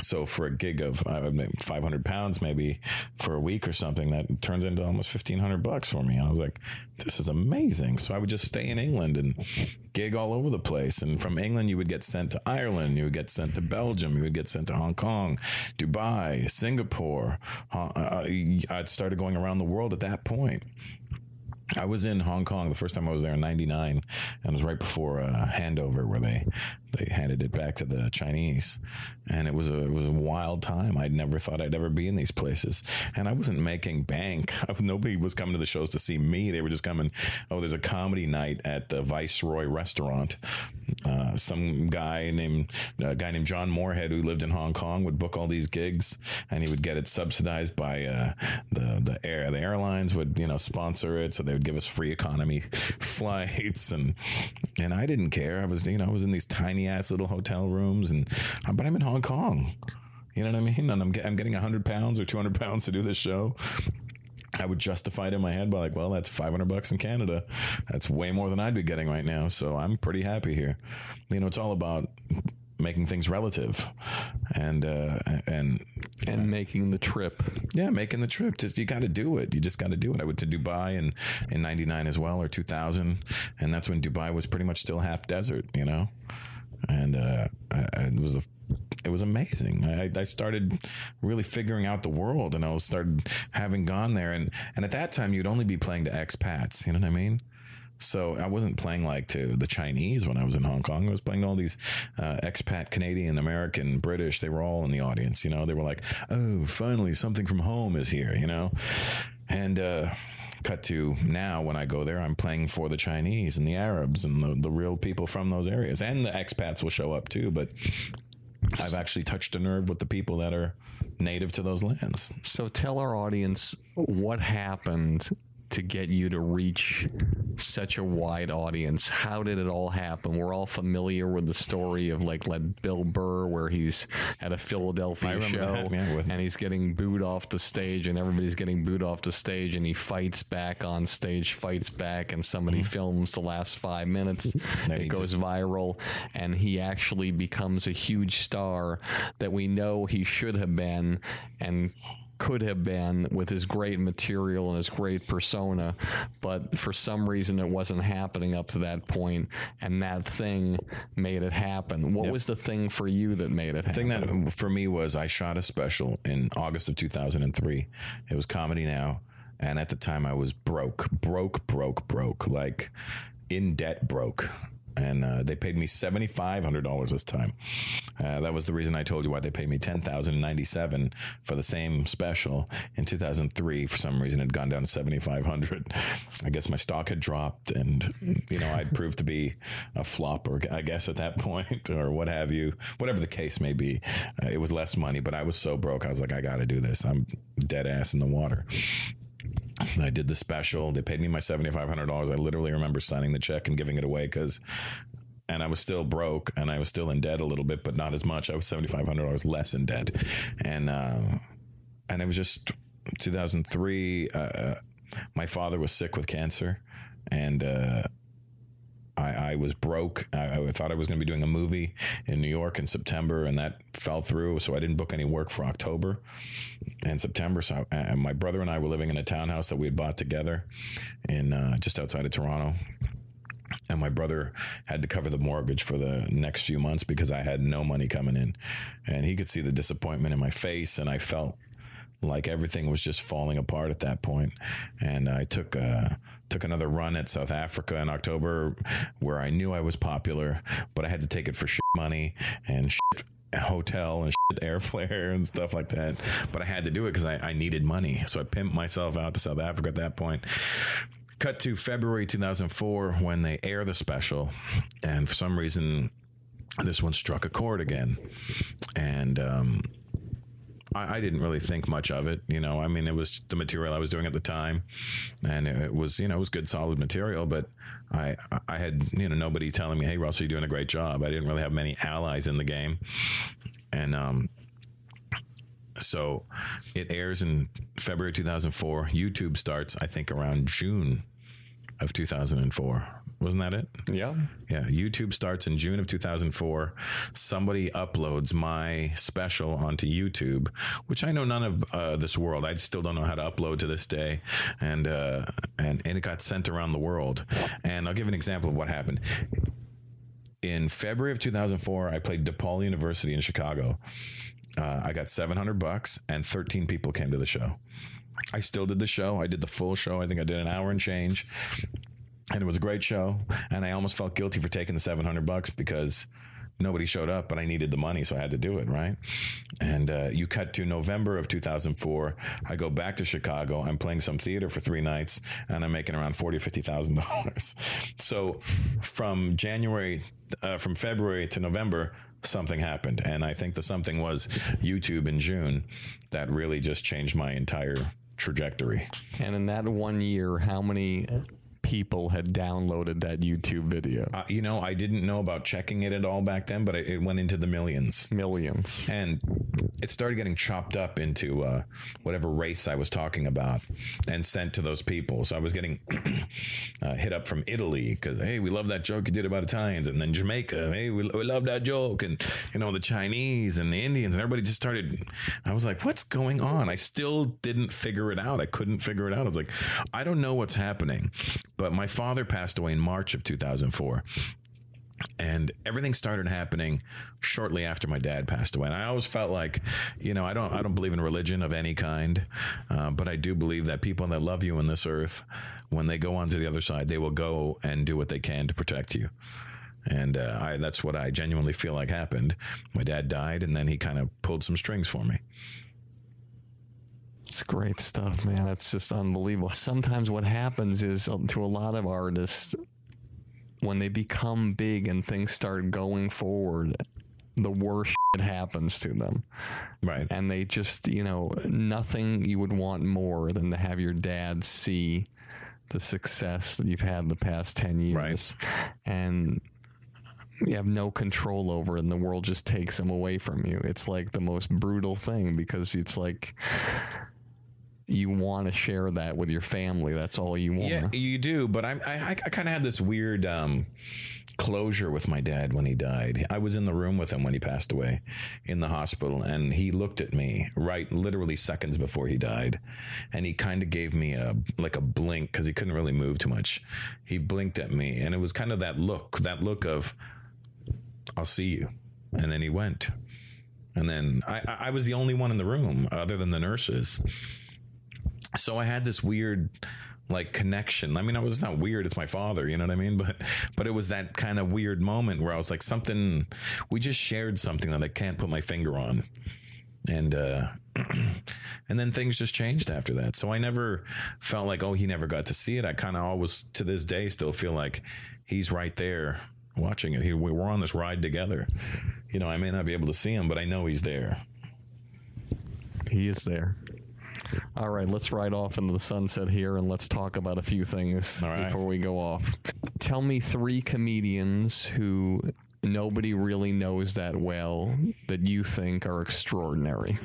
So for a gig of uh, 500 pounds, maybe for a week or something, that turns into almost 1500 bucks for me. I was like, this is amazing. So I would just stay in England and gig all over the place. And from England, you would get sent to Ireland, you would get sent to Belgium, you would get sent to Hong Kong, Dubai, Singapore. Uh, uh, I'd started going around the world at that point. I was in Hong Kong the first time I was there in '99, and it was right before uh, handover, where they they handed it back to the Chinese, and it was a it was a wild time. I'd never thought I'd ever be in these places, and I wasn't making bank. Nobody was coming to the shows to see me. They were just coming. Oh, there's a comedy night at the Viceroy restaurant. Uh, some guy named a guy named John Moorhead who lived in Hong Kong would book all these gigs, and he would get it subsidized by uh, the the air the airlines would you know sponsor it, so they would give us free economy flights, and and I didn't care. I was you know I was in these tiny ass little hotel rooms, and but I'm in Hong Kong. You know what I mean? And I'm, I'm getting 100 pounds or 200 pounds to do this show. I would justify it in my head by like, well, that's 500 bucks in Canada. That's way more than I'd be getting right now. So I'm pretty happy here. You know, it's all about making things relative and, uh, and, and making the trip. yeah, making the trip. Just, you got to do it. You just got to do it. I went to Dubai in, in 99 as well, or 2000. And that's when Dubai was pretty much still half desert, you know? And, uh, I, it was a, it was amazing. I, I started really figuring out the world and I was started having gone there. And, and at that time, you'd only be playing to expats. You know what I mean? So I wasn't playing like to the Chinese when I was in Hong Kong. I was playing to all these uh, expat, Canadian, American, British. They were all in the audience. You know, they were like, "Oh, finally, something from home is here." You know, and uh, cut to now when I go there, I'm playing for the Chinese and the Arabs and the, the real people from those areas, and the expats will show up too. But I've actually touched a nerve with the people that are native to those lands. So tell our audience what happened to get you to reach such a wide audience. How did it all happen? We're all familiar with the story of like like Bill Burr, where he's at a Philadelphia show that, yeah, and he's getting booed off the stage, and everybody's getting booed off the stage, and he fights back on stage, fights back, and somebody films the last five minutes. Mm-hmm. It goes just- viral, and he actually becomes a huge star that we know he should have been, and could have been with his great material and his great persona, but for some reason it wasn't happening up to that point, and that thing made it happen. What was the thing for you that made it The thing happen? that for me was I shot a special in August of 2003. It was Comedy Now. And at the time I was broke, broke, broke, broke, like in debt broke. And uh, they paid me $7,500 this time. Uh, that was the reason I told you why they paid me 10,097 for the same special. In 2003, for some reason, it had gone down to 7500 I guess my stock had dropped and, you know, I'd proved to be a flop, or I guess at that point, or what have you, whatever the case may be. Uh, it was less money, but I was so broke. I was like, I got to do this. I'm dead ass in the water. I did the special. They paid me my seventy five hundred dollars. I literally remember signing the check and giving it away because, and I was still broke and I was still in debt a little bit, but not as much. I was seventy five hundred dollars less in debt, and uh, and it was just two thousand three. Uh, my father was sick with cancer, and. Uh, I, I was broke. I, I thought I was going to be doing a movie in New York in September, and that fell through. So I didn't book any work for October and September. So I, and my brother and I were living in a townhouse that we had bought together in uh, just outside of Toronto. And my brother had to cover the mortgage for the next few months because I had no money coming in, and he could see the disappointment in my face, and I felt like everything was just falling apart at that point. And I took uh, took another run at South Africa in October, where I knew I was popular, but I had to take it for shit money and shit hotel and shit airfare and stuff like that. But I had to do it because I, I needed money, so I pimped myself out to South Africa at that point. Cut to February 2004 when they air the special, and for some reason, this one struck a chord again, and um, I, I didn't really think much of it. You know, I mean, it was the material I was doing at the time, and it was you know it was good, solid material. But I I had you know nobody telling me, hey Russell, you're doing a great job. I didn't really have many allies in the game, and um. So it airs in February 2004. YouTube starts, I think, around June of 2004. Wasn't that it? yeah. Yeah, YouTube starts in June of 2004. Somebody uploads my special onto YouTube, which I know none of uh, this world. I still don't know how to upload to this day, and uh, and and it got sent around the world. And I'll give an example of what happened. In February of 2004, I played DePaul University in Chicago. Uh, I got 700 bucks, and 13 people came to the show. I still did the show. I did the full show. I think I did an hour and change and it was a great show and i almost felt guilty for taking the 700 bucks because nobody showed up, but I needed the money, so I had to do it, right? And uh, you cut to November of 2004. I go back to Chicago. I'm playing some theater for three nights, and I'm making around forty, fifty thousand dollars. So from January, uh, from February to November, something happened, and I think the something was YouTube in June that really just changed my entire trajectory. And in that one year, how many people had downloaded that YouTube video? Uh, you know, I didn't know about checking it at all back then, but it, it went into the millions. Millions. and it started getting chopped up into uh, whatever race I was talking about and sent to those people. So I was getting uh, hit up from Italy because hey, we love that joke you did about Italians, and then Jamaica, hey, we, we love that joke, and you know the Chinese and the Indians, and everybody just started. I was like, what's going on? I still didn't figure it out. I couldn't figure it out. I was like, I don't know what's happening. But my father passed away in March of 2004 and everything started happening shortly after my dad passed away. And i always felt like you know i don't i don't believe in religion of any kind uh, but i do believe that people that love you on this earth when they go on to the other side they will go and do what they can to protect you. And uh, I, that's what i genuinely feel like happened. My dad died and then he kind of pulled some strings for me It's great stuff, man. It's just unbelievable. Sometimes what happens is um, to a lot of artists, when they become big and things start going forward, the worst shit happens to them. right And they just, you know, nothing you would want more than to have your dad see the success that you've had the past 10 years. And you have no control over it, and the world just takes them away from you. It's like the most brutal thing because it's like you want to share that with your family. That's all you want. Yeah, you do. But I, I, I kind of had this weird um, closure with my dad when he died. I was in the room with him when he passed away in the hospital, and he looked at me right, literally seconds before he died, and he kind of gave me a like a blink because he couldn't really move too much. He blinked at me, and it was kind of that look, that look of, "I'll see you," and then he went. And then I, I I was the only one in the room other than the nurses so I had this weird like connection. I mean, I was not weird. It's my father, you know what I mean? But, but it was that kind of weird moment where I was like, something, we just shared something that I can't put my finger on. And, uh, and then things just changed after that. So I never felt like, oh, he never got to see it. I kind of always, to this day, still feel like he's right there watching it. He, we're on this ride together. You know, I may not be able to see him, but I know he's there. He is there. All right, let's ride off into the sunset here and let's talk about a few things right. before we go off. Tell me three comedians who nobody really knows that well that you think are extraordinary.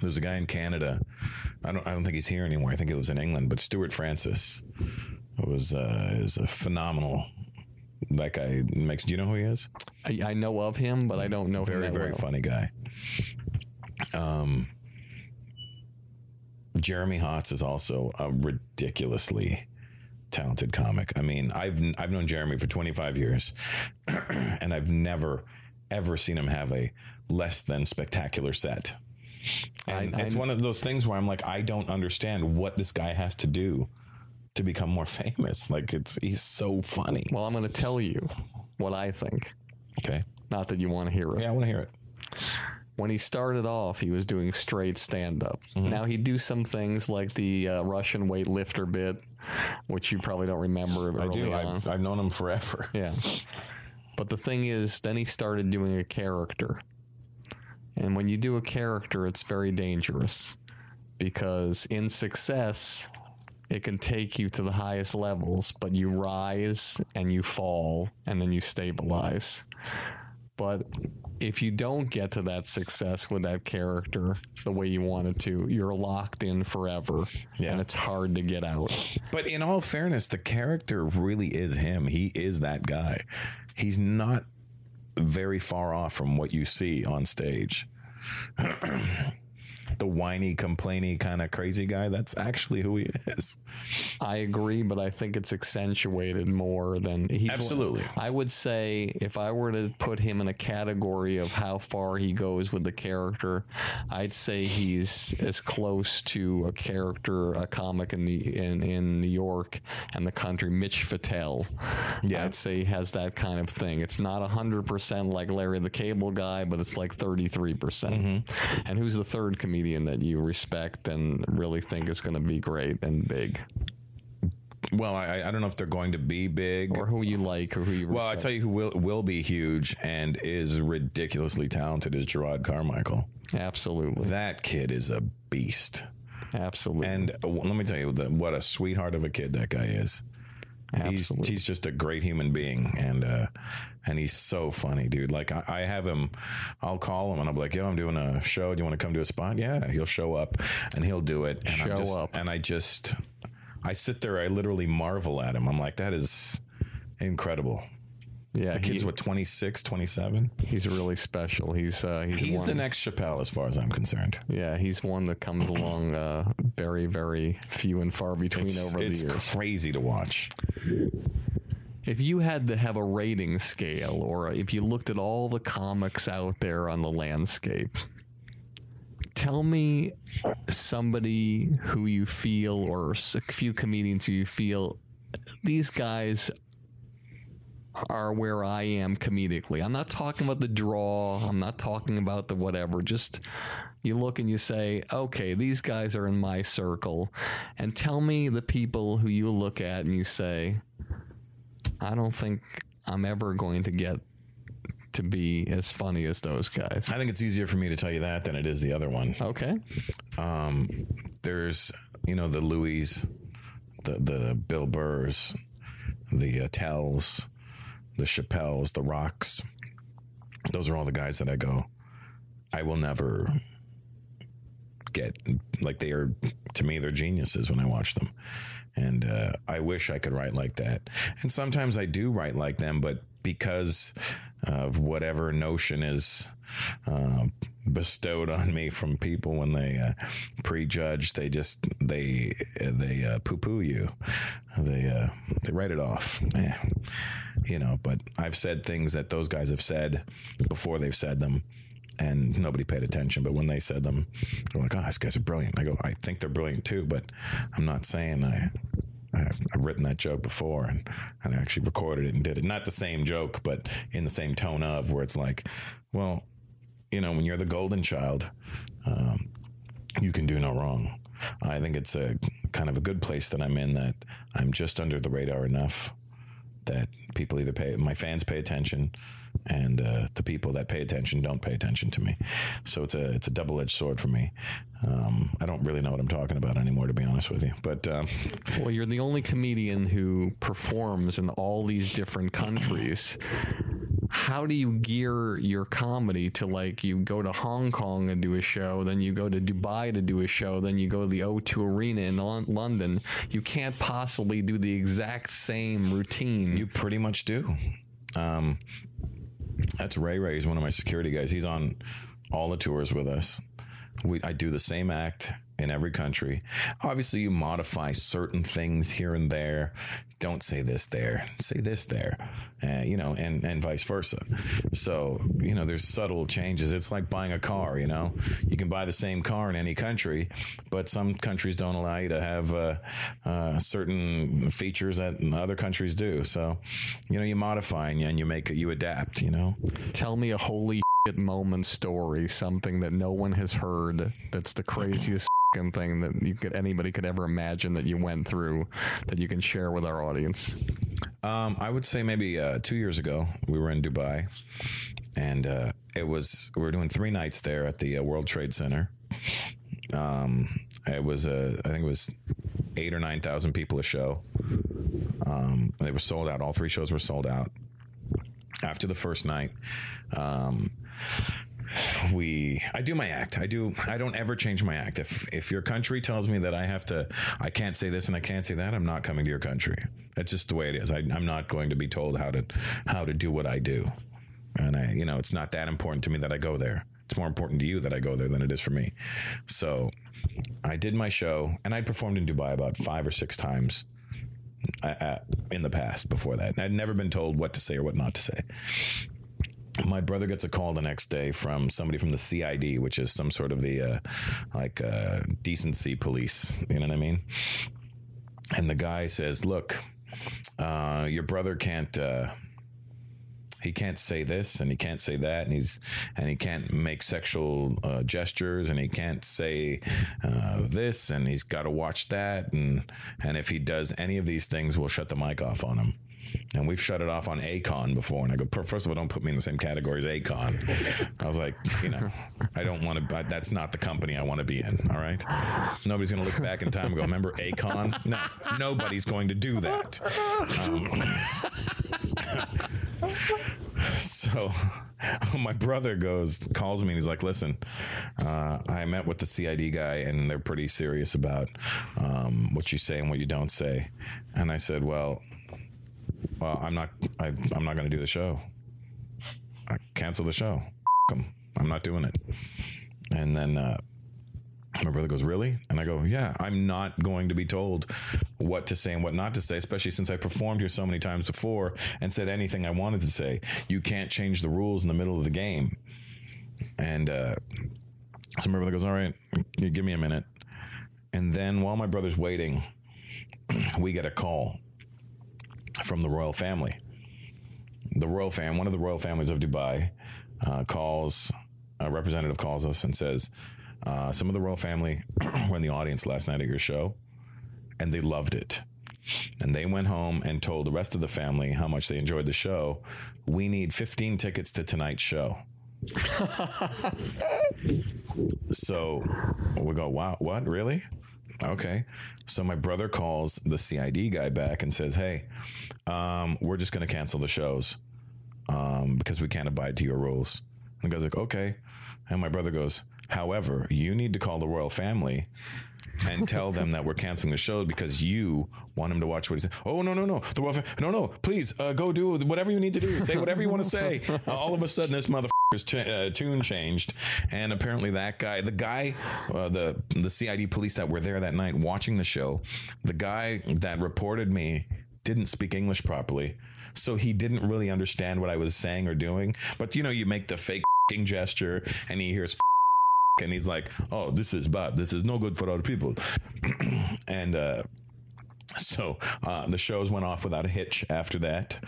There's a guy in Canada. I don't. I don't think he's here anymore. I think he lives in England. But Stuart Francis was uh, is a phenomenal. That guy makes. Do you know who he is? I, I know of him, but I don't know Very very well. funny guy. Um, Jeremy Hotz is also a ridiculously talented comic. I mean, I've I've known Jeremy for 25 years, and I've never ever seen him have a less than spectacular set. And I- it's I- one of those things where I'm like, I don't understand what this guy has to do to become more famous. Like it's he's so funny. Well, I'm going to tell you what I think. Okay, Not that you want to hear it. yeah, I want to hear it. When he started off, he was doing straight stand up. Mm-hmm. Now he'd do some things like the uh, Russian weightlifter bit, which you probably don't remember. I do. I've, I've known him forever. Yeah. But the thing is, then he started doing a character. And when you do a character, it's very dangerous because in success, it can take you to the highest levels, but you rise and you fall and then you stabilize. But if you don't get to that success with that character the way you wanted to, you're locked in forever Yeah. and it's hard to get out. But in all fairness, the character really is him. He is that guy. He's not very far off from what you see on stage. the whiny, complainy kind of crazy guy. That's actually who he is. I agree, but I think it's accentuated more than he's. Absolutely. I would say if I were to put him in a category of how far he goes with the character, I'd say he's as close to a character, a comic in the in, in New York and the country, Mitch Fatel. Yeah. I'd say he has that kind of thing. It's not hundred percent like Larry the Cable Guy, but it's like thirty three percent. Mm-hmm. And who's the third comedian that you respect and really think is going to be great and big? Well, I, I don't know if they're going to be big. or who you like or who you Respect. well, I tell you who will will be huge and is ridiculously talented is Jerrod Carmichael. absolutely That kid is a beast. absolutely And let me tell you what a sweetheart of a kid that guy is. He's, absolutely he's just a great human being and uh and he's so funny dude. Like I, I have him i'll call him and i'll be like yo i'm doing a show. Do you want to come to a spot? Yeah he'll show up and he'll do it. And Show I'm just, up. and i just i sit there i literally marvel at him. I'm like that is incredible. Yeah the kid's he- what 26 27 he's really special. He's uh he's, he's one, the next chappelle as far as i'm concerned. Yeah he's one that comes along uh very very few and far between it's, over it's the years. It's crazy to watch if you had to have a rating scale or if you looked at all the comics out there on the landscape tell me somebody who you feel or a few comedians who you feel these guys are where I am comedically. I'm not talking about the draw. I'm not talking about the whatever. Just you look and you say, okay, these guys are in my circle. And tell me the people who you look at and you say, I don't think I'm ever going to get to be as funny as those guys. i think it's easier for me to tell you that than it is the other one Okay. um, there's you know the Louis, the the Bill Burrs, the uh, Tells, the Chappelles, the Rocks. Those are all the guys that I go. I will never get like they are to me they're geniuses when I watch them, and uh, I wish I could write like that. And sometimes I do write like them, but because of whatever notion is uh, bestowed on me from people when they uh, prejudge, they just they they uh, poo poo you. They uh, they write it off. Eh, you know, but I've said things that those guys have said before they've said them. And nobody paid attention, but when they said them, they're like, "Oh, these guys are brilliant." I go, "I think they're brilliant too," but I'm not saying I I've, written that joke before and, and I actually recorded it and did it. Not the same joke, but in the same tone of where it's like, well, you know, when you're the golden child, um, you can do no wrong. I think it's a kind of a good place that I'm in that I'm just under the radar enough that people either pay, my fans pay attention and uh, the people that pay attention don't pay attention to me. So it's a, it's a double edged sword for me. Um, I don't really know what I'm talking about anymore, to be honest with you. But um, Well, you're the only comedian who performs in all these different countries. How do you gear your comedy to like you go to Hong Kong and do a show, then you go to Dubai to do a show, then you go to the O2 Arena in London? You can't possibly do the exact same routine. You pretty much do. Um, that's Ray Ray. He's one of my security guys. He's on all the tours with us. We, I do the same act in every country. Obviously, you modify certain things here and there. Don't say this there. Say this there. Uh, you know, and and vice versa. So you know, there's subtle changes. It's like buying a car. You know, you can buy the same car in any country, but some countries don't allow you to have uh, uh, certain features that other countries do. So, you know, you modify and you, and you make you adapt. You know. Tell me a holy moment story, something that no one has heard. That's the craziest f***ing thing that you could anybody could ever imagine that you went through that you can share with our audience. Um, I would say maybe uh, two years ago we were in Dubai, and uh, it was we were doing three nights there at the uh, World Trade Center. Um, it was uh, I think it was eight or nine thousand people a show. Um, they were sold out. All three shows were sold out. After the first night, um, we I do my act. I do I don't ever change my act. If if your country tells me that I have to I can't say this and I can't say that, I'm not coming to your country. That's just the way it is. I, I'm not going to be told how to how to do what I do. And I you know, it's not that important to me that I go there. it's more important to you that I go there than it is for me. So I did my show, and I'd performed in Dubai about five or six times uh, uh, in the past before that. And I'd never been told what to say or what not to say. My brother gets a call the next day from somebody from the CID, which is some sort of the uh, like uh, decency police. You know what I mean? And the guy says, "Look, uh, your brother can't." Uh, he can't say this and he can't say that and he's and he can't make sexual uh, gestures and he can't say uh, this and he's got to watch that and and if he does any of these things we'll shut the mic off on him and we've shut it off on Akon before. And I go, first of all, don't put me in the same category as Akon. I was like, you know, I don't want to. That's not the company I want to be in. All right, nobody's going to look back in time and go, remember Akon? No, nobody's going to do that. Um, so my brother goes calls me and he's like listen uh, i met with the cid guy and they're pretty serious about um, what you say and what you don't say and i said well well i'm not I, i'm not going to do the show i cancel the show i'm not doing it and then uh, my brother goes, Really? And I go, Yeah, I'm not going to be told what to say and what not to say, especially since I performed here so many times before and said anything I wanted to say. You can't change the rules in the middle of the game. And uh, so my brother goes, All right, give me a minute. And then while my brother's waiting, we get a call from the royal family. The royal fam, one of the royal families of Dubai, uh, calls, a representative calls us and says, uh, some of the royal family were in the audience last night at your show, and they loved it. And they went home and told the rest of the family how much they enjoyed the show. We need 15 tickets to tonight's show. so we go, wow, what? Really? Okay. So my brother calls the CID guy back and says, hey, um, we're just going to cancel the shows um, because we can't abide to your rules. And the guy's like, okay. And my brother goes, however, you need to call the royal family and tell them that we're canceling the show because you want them to watch what he said. Oh no no no the fam- no no please uh, go do whatever you need to do say whatever you want to say. Uh, all of a sudden this motherfucker's uh, tune changed and apparently that guy the guy uh, the the CID police that were there that night watching the show the guy that reported me didn't speak English properly. So he didn't really understand what I was saying or doing. But you know, you make the fake f***ing gesture and he hears and he's like, "Oh, this is bad. This is no good for other people." and uh so uh, the shows went off without a hitch after that,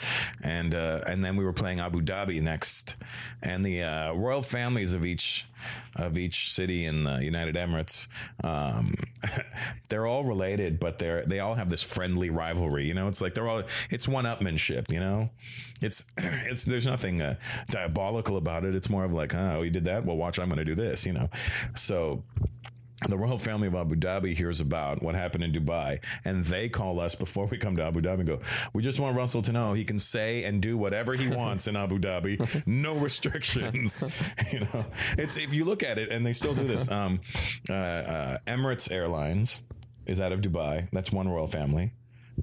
and uh, and then we were playing Abu Dhabi next, and the uh, royal families of each of each city in the United Emirates, um, they're all related, but they're they all have this friendly rivalry. You know, it's like they're all it's one upmanship. You know, it's it's there's nothing uh, diabolical about it. It's more of like, oh, you did that. Well, watch, I'm going to do this. You know, so the royal family of Abu Dhabi hears about what happened in Dubai, and they call us before we come to Abu Dhabi and go, We just want Russell to know he can say and do whatever he wants in Abu Dhabi, no restrictions. you know, it's if you look at it, and they still do this. Um, uh, uh, Emirates Airlines is out of Dubai. That's one royal family.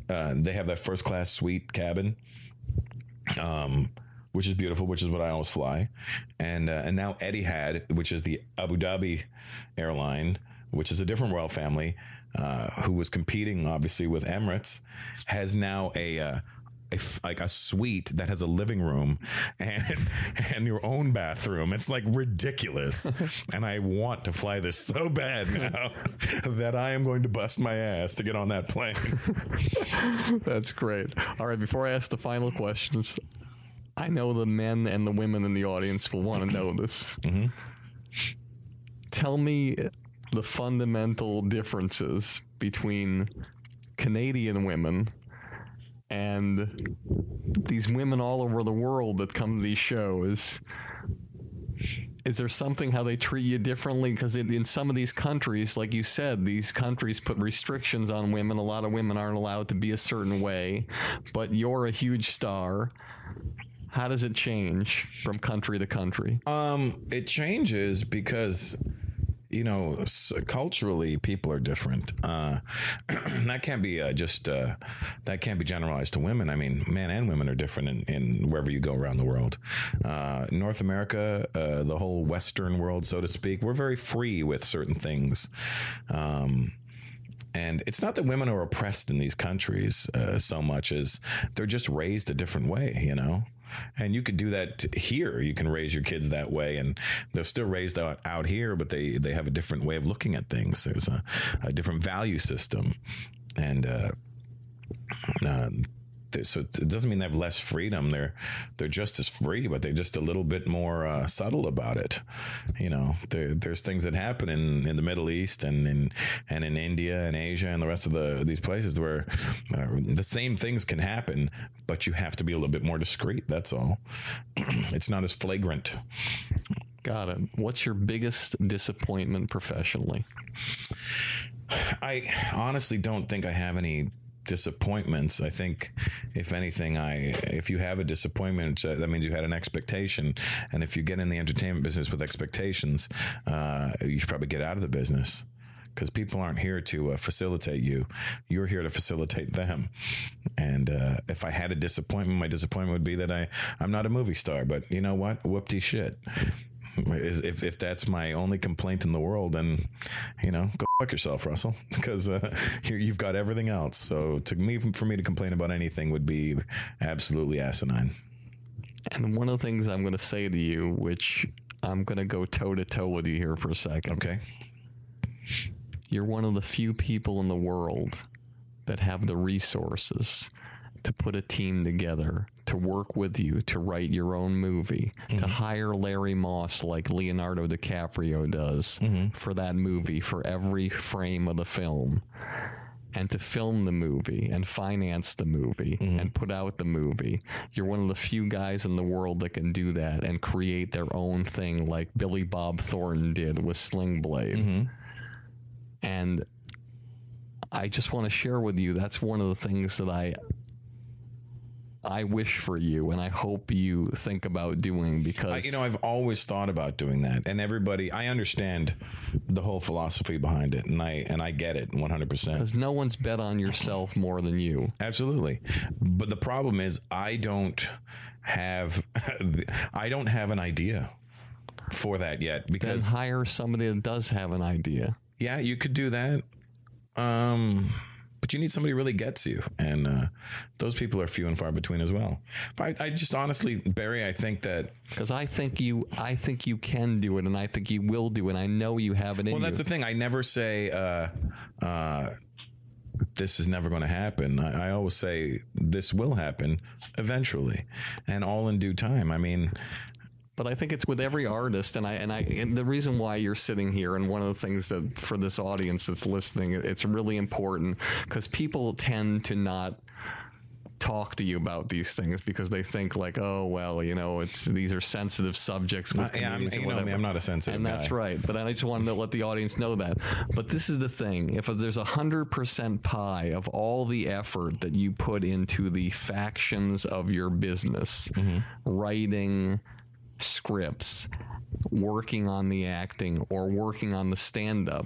Uh, they have that first class suite cabin. Um, which is beautiful, which is what I always fly, and uh, and now Etihad, which is the Abu Dhabi airline, which is a different royal family, uh, who was competing obviously with Emirates, has now a. Uh, a f- like a suite that has a living room and and your own bathroom. It's like ridiculous, and I want to fly this so bad now that I am going to bust my ass to get on that plane. That's great. All right, before I ask the final questions, I know the men and the women in the audience will want to know this. Tell me the fundamental differences between Canadian women and these women all over the world that come to these shows. Is there something how they treat you differently? Because in, in some of these countries, like you said, these countries put restrictions on women. A lot of women aren't allowed to be a certain way, but you're a huge star. How does it change from country to country? Um, it changes because you know, culturally, people are different. Uh, that can't be uh, just uh, that can't be generalized to women. I mean, men and women are different in, in wherever you go around the world. Uh, North America, uh, the whole Western world, so to speak, we're very free with certain things. Um, and it's not that women are oppressed in these countries uh, so much as they're just raised a different way, you know? And you could do that here. You can raise your kids that way, and they're still raised out, out here, but they, they have a different way of looking at things. There's a, a different value system. And, uh, uh, so it doesn't mean they have less freedom. They're they're just as free, but they're just a little bit more uh, subtle about it. You know, there, there's things that happen in, in the Middle East and in and in India and Asia and the rest of the these places where uh, the same things can happen, but you have to be a little bit more discreet. That's all. it's not as flagrant. Got it. What's your biggest disappointment professionally? I honestly don't think I have any disappointments. I think, if anything, I if you have a disappointment, uh, that means you had an expectation, and if you get in the entertainment business with expectations, uh, you should probably get out of the business. Because people aren't here to uh, facilitate you, you're here to facilitate them. And uh, if I had a disappointment, my disappointment would be that I I'm not a movie star. But you know what? Whoopty shit. Is- If, if that's my only complaint in the world, then you know, go fuck yourself, Russell, because uh, you've got everything else. So to me, for me to complain about anything would be absolutely asinine. And one of the things I'm going to say to you, which I'm going to go toe to toe with you here for a second. Okay. You're one of the few people in the world that have the resources to put a team together, to work with you, to write your own movie, to mm-hmm. hire Larry Moss like Leonardo DiCaprio does mm-hmm. for that movie, for every frame of the film, and to film the movie and finance the movie mm-hmm. and put out the movie. You're one of the few guys in the world that can do that and create their own thing like Billy Bob Thornton did with Sling Blade. And I just want to share with you that's one of the things that I I wish for you and I hope you think about doing because I, you know, I've always thought about doing that, and everybody, I understand the whole philosophy behind it, and I and I get it one hundred percent. because no one's bet on yourself more than you. Absolutely. But the problem is I don't have I don't have an idea for that yet Then because hire somebody that does have an idea. yeah, you could do that. Um but you need somebody who really gets you, and uh, those people are few and far between as well. But I, I just honestly, Barry, I think that Because I think you, I think you can do it, and I think you will do it. I know you have it Well, you. that's the thing. I never say uh, uh, this is never going to happen. I, I always say this will happen eventually, and all in due time. I mean, but I think it's with every artist, and I and I and the reason why you're sitting here, and one of the things that for this audience that's listening, it's really important because people tend to not talk to you about these things because they think like, oh well, you know, it's these are sensitive subjects with Uh, yeah, I'm- you know me. I'm not a sensitive and that's right. But I just wanted to let the audience know that. But this is the thing: if there's a hundred percent pie of all the effort that you put into the factions of your business, Mm-hmm. writing scripts, working on the acting, or working on the stand up.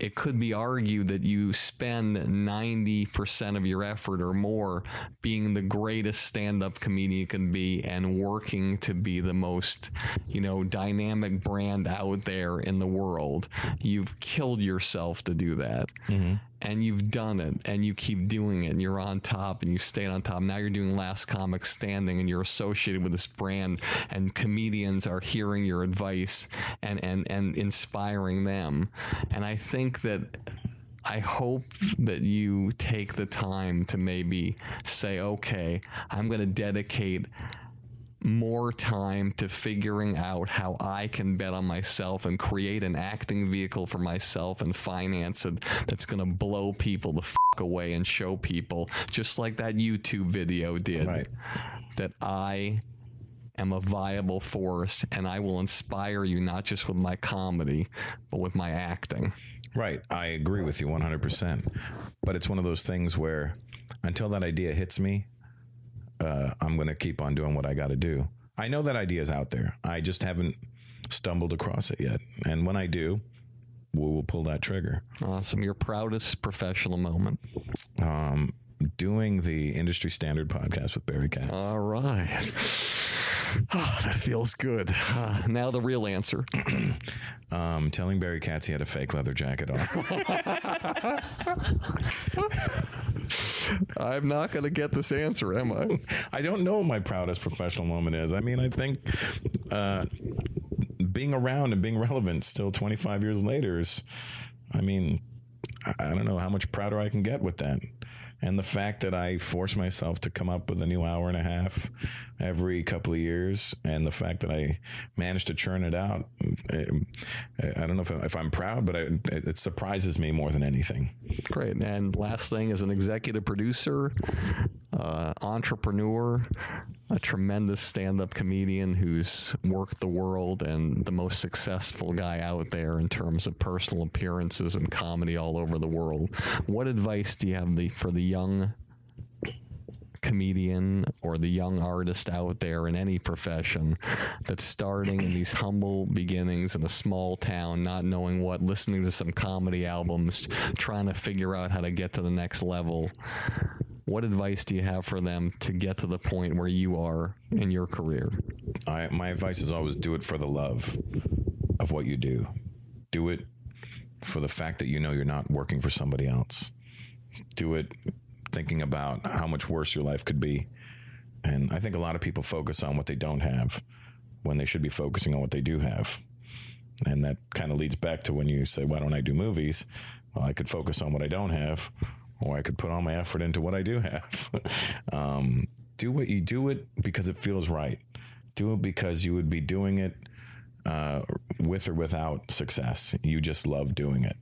It could be argued that you spend 90% of your effort or more being the greatest stand up comedian you can be and working to be the most, you know, dynamic brand out there in the world. You've killed yourself to do that. Mm-hmm. And you've done it and you keep doing it and you're on top and you stayed on top. Now you're doing Last Comic Standing and you're associated with this brand and comedians are hearing your advice and, and, and inspiring them. And I think that I hope that you take the time to maybe say, okay, I'm going to dedicate more time to figuring out how I can bet on myself and create an acting vehicle for myself and finance it that's going to blow people the f- away and show people, just like that YouTube video did, Right. that I am a viable force and I will inspire you not just with my comedy, but with my acting. right, I agree with you 100. percent But it's one of those things where until that idea hits me, uh, I'm going to keep on doing what I got to do. I know that idea is out there. I just haven't stumbled across it yet. And when I do, we will pull that trigger. Awesome. Your proudest professional moment. Um, doing the industry standard podcast with Barry Katz. All right. Ah, that feels good. Ah, now the real answer. Um, telling Barry Katz he had a fake leather jacket on. I'm not going to get this answer, am I? I don't know what my proudest professional moment is. I mean, I think uh, being around and being relevant still 25 years later is, I mean, I, I don't know how much prouder I can get with that. And the fact that I force myself to come up with a new hour and a half every couple of years, and the fact that I managed to churn it out, eh, I don't know if, if I'm proud, but I, it, surprises me more than anything. Great. And last thing, as an executive producer, uh, entrepreneur, a tremendous stand up comedian who's worked the world and the most successful guy out there in terms of personal appearances and comedy all over the world. What advice do you have the, for the young comedian or the young artist out there in any profession that's starting in these humble beginnings in a small town, not knowing what, listening to some comedy albums, trying to figure out how to get to the next level. What advice do you have for them to get to the point where you are in your career? I, my advice is always do it for the love of what you do. Do it for the fact that you know you're not working for somebody else. Do it thinking about how much worse your life could be. And I think a lot of people focus on what they don't have when they should be focusing on what they do have. And that kind of leads back to when you say, Why don't I do movies? Well, I could focus on what I don't have, or I could put all my effort into what I do have. um, do what you do it because it feels right. Do it because you would be doing it uh, with or without success. You just love doing it.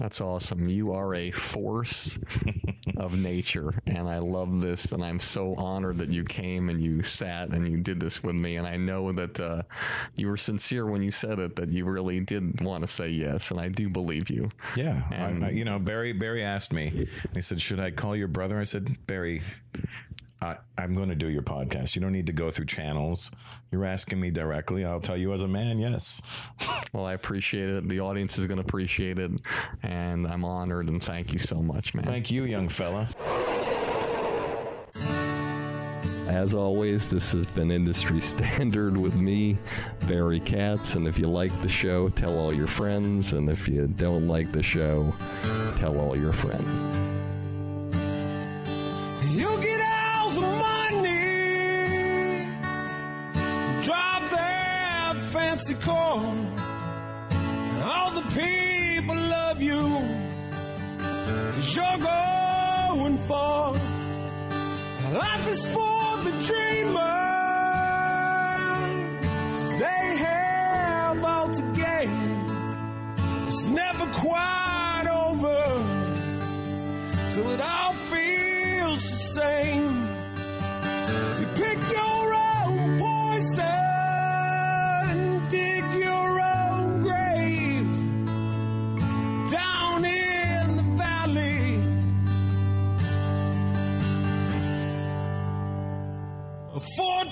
That's awesome. You are a force of nature, and I love this. And I'm so honored that you came and you sat and you did this with me. And I know that uh, you were sincere when you said it, that you really did want to say yes, and I do believe you. Yeah, And- I, I, you know, Barry. Barry asked me. He said, "Should I call your brother?" I said, "Barry, I, I'm going to do your podcast. You don't need to go through channels. You're asking me directly. I'll tell you as a man, yes. Well, I appreciate it. The audience is going to appreciate it, and I'm honored. And thank you so much, man. Thank you, young fella. As always, this has been Industry Standard with me, Barry Katz. And if you like the show, tell all your friends. And if you don't like the show, tell all your friends. Car. All the people love you, you're going far. Life is for the dreamers, they have all to gain. It's never quite over till it all feels the same.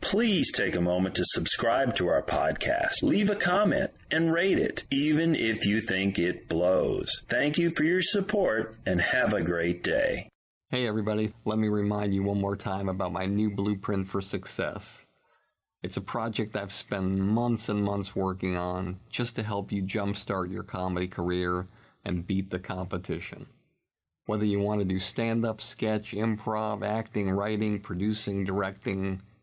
please take a moment to subscribe to our podcast, leave a comment, and rate it, even if you think it blows. Thank you for your support and have a great day. Hey everybody, let me remind you one more time about my new blueprint for success. It's a project I've spent months and months working on just to help you jumpstart your comedy career and beat the competition. Whether you want to do stand up, sketch, improv, acting, writing, producing, directing,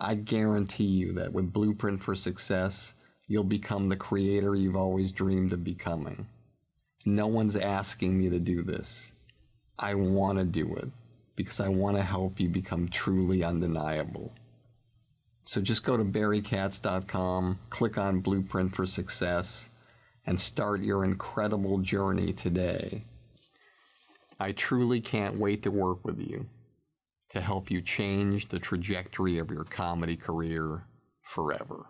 I guarantee you that with Blueprint for Success, you'll become the creator you've always dreamed of becoming. No one's asking me to do this. I want to do it because I want to help you become truly undeniable. So just go to barrykatz.com, click on Blueprint for Success, and start your incredible journey today. I truly can't wait to work with you to help you change the trajectory of your comedy career forever.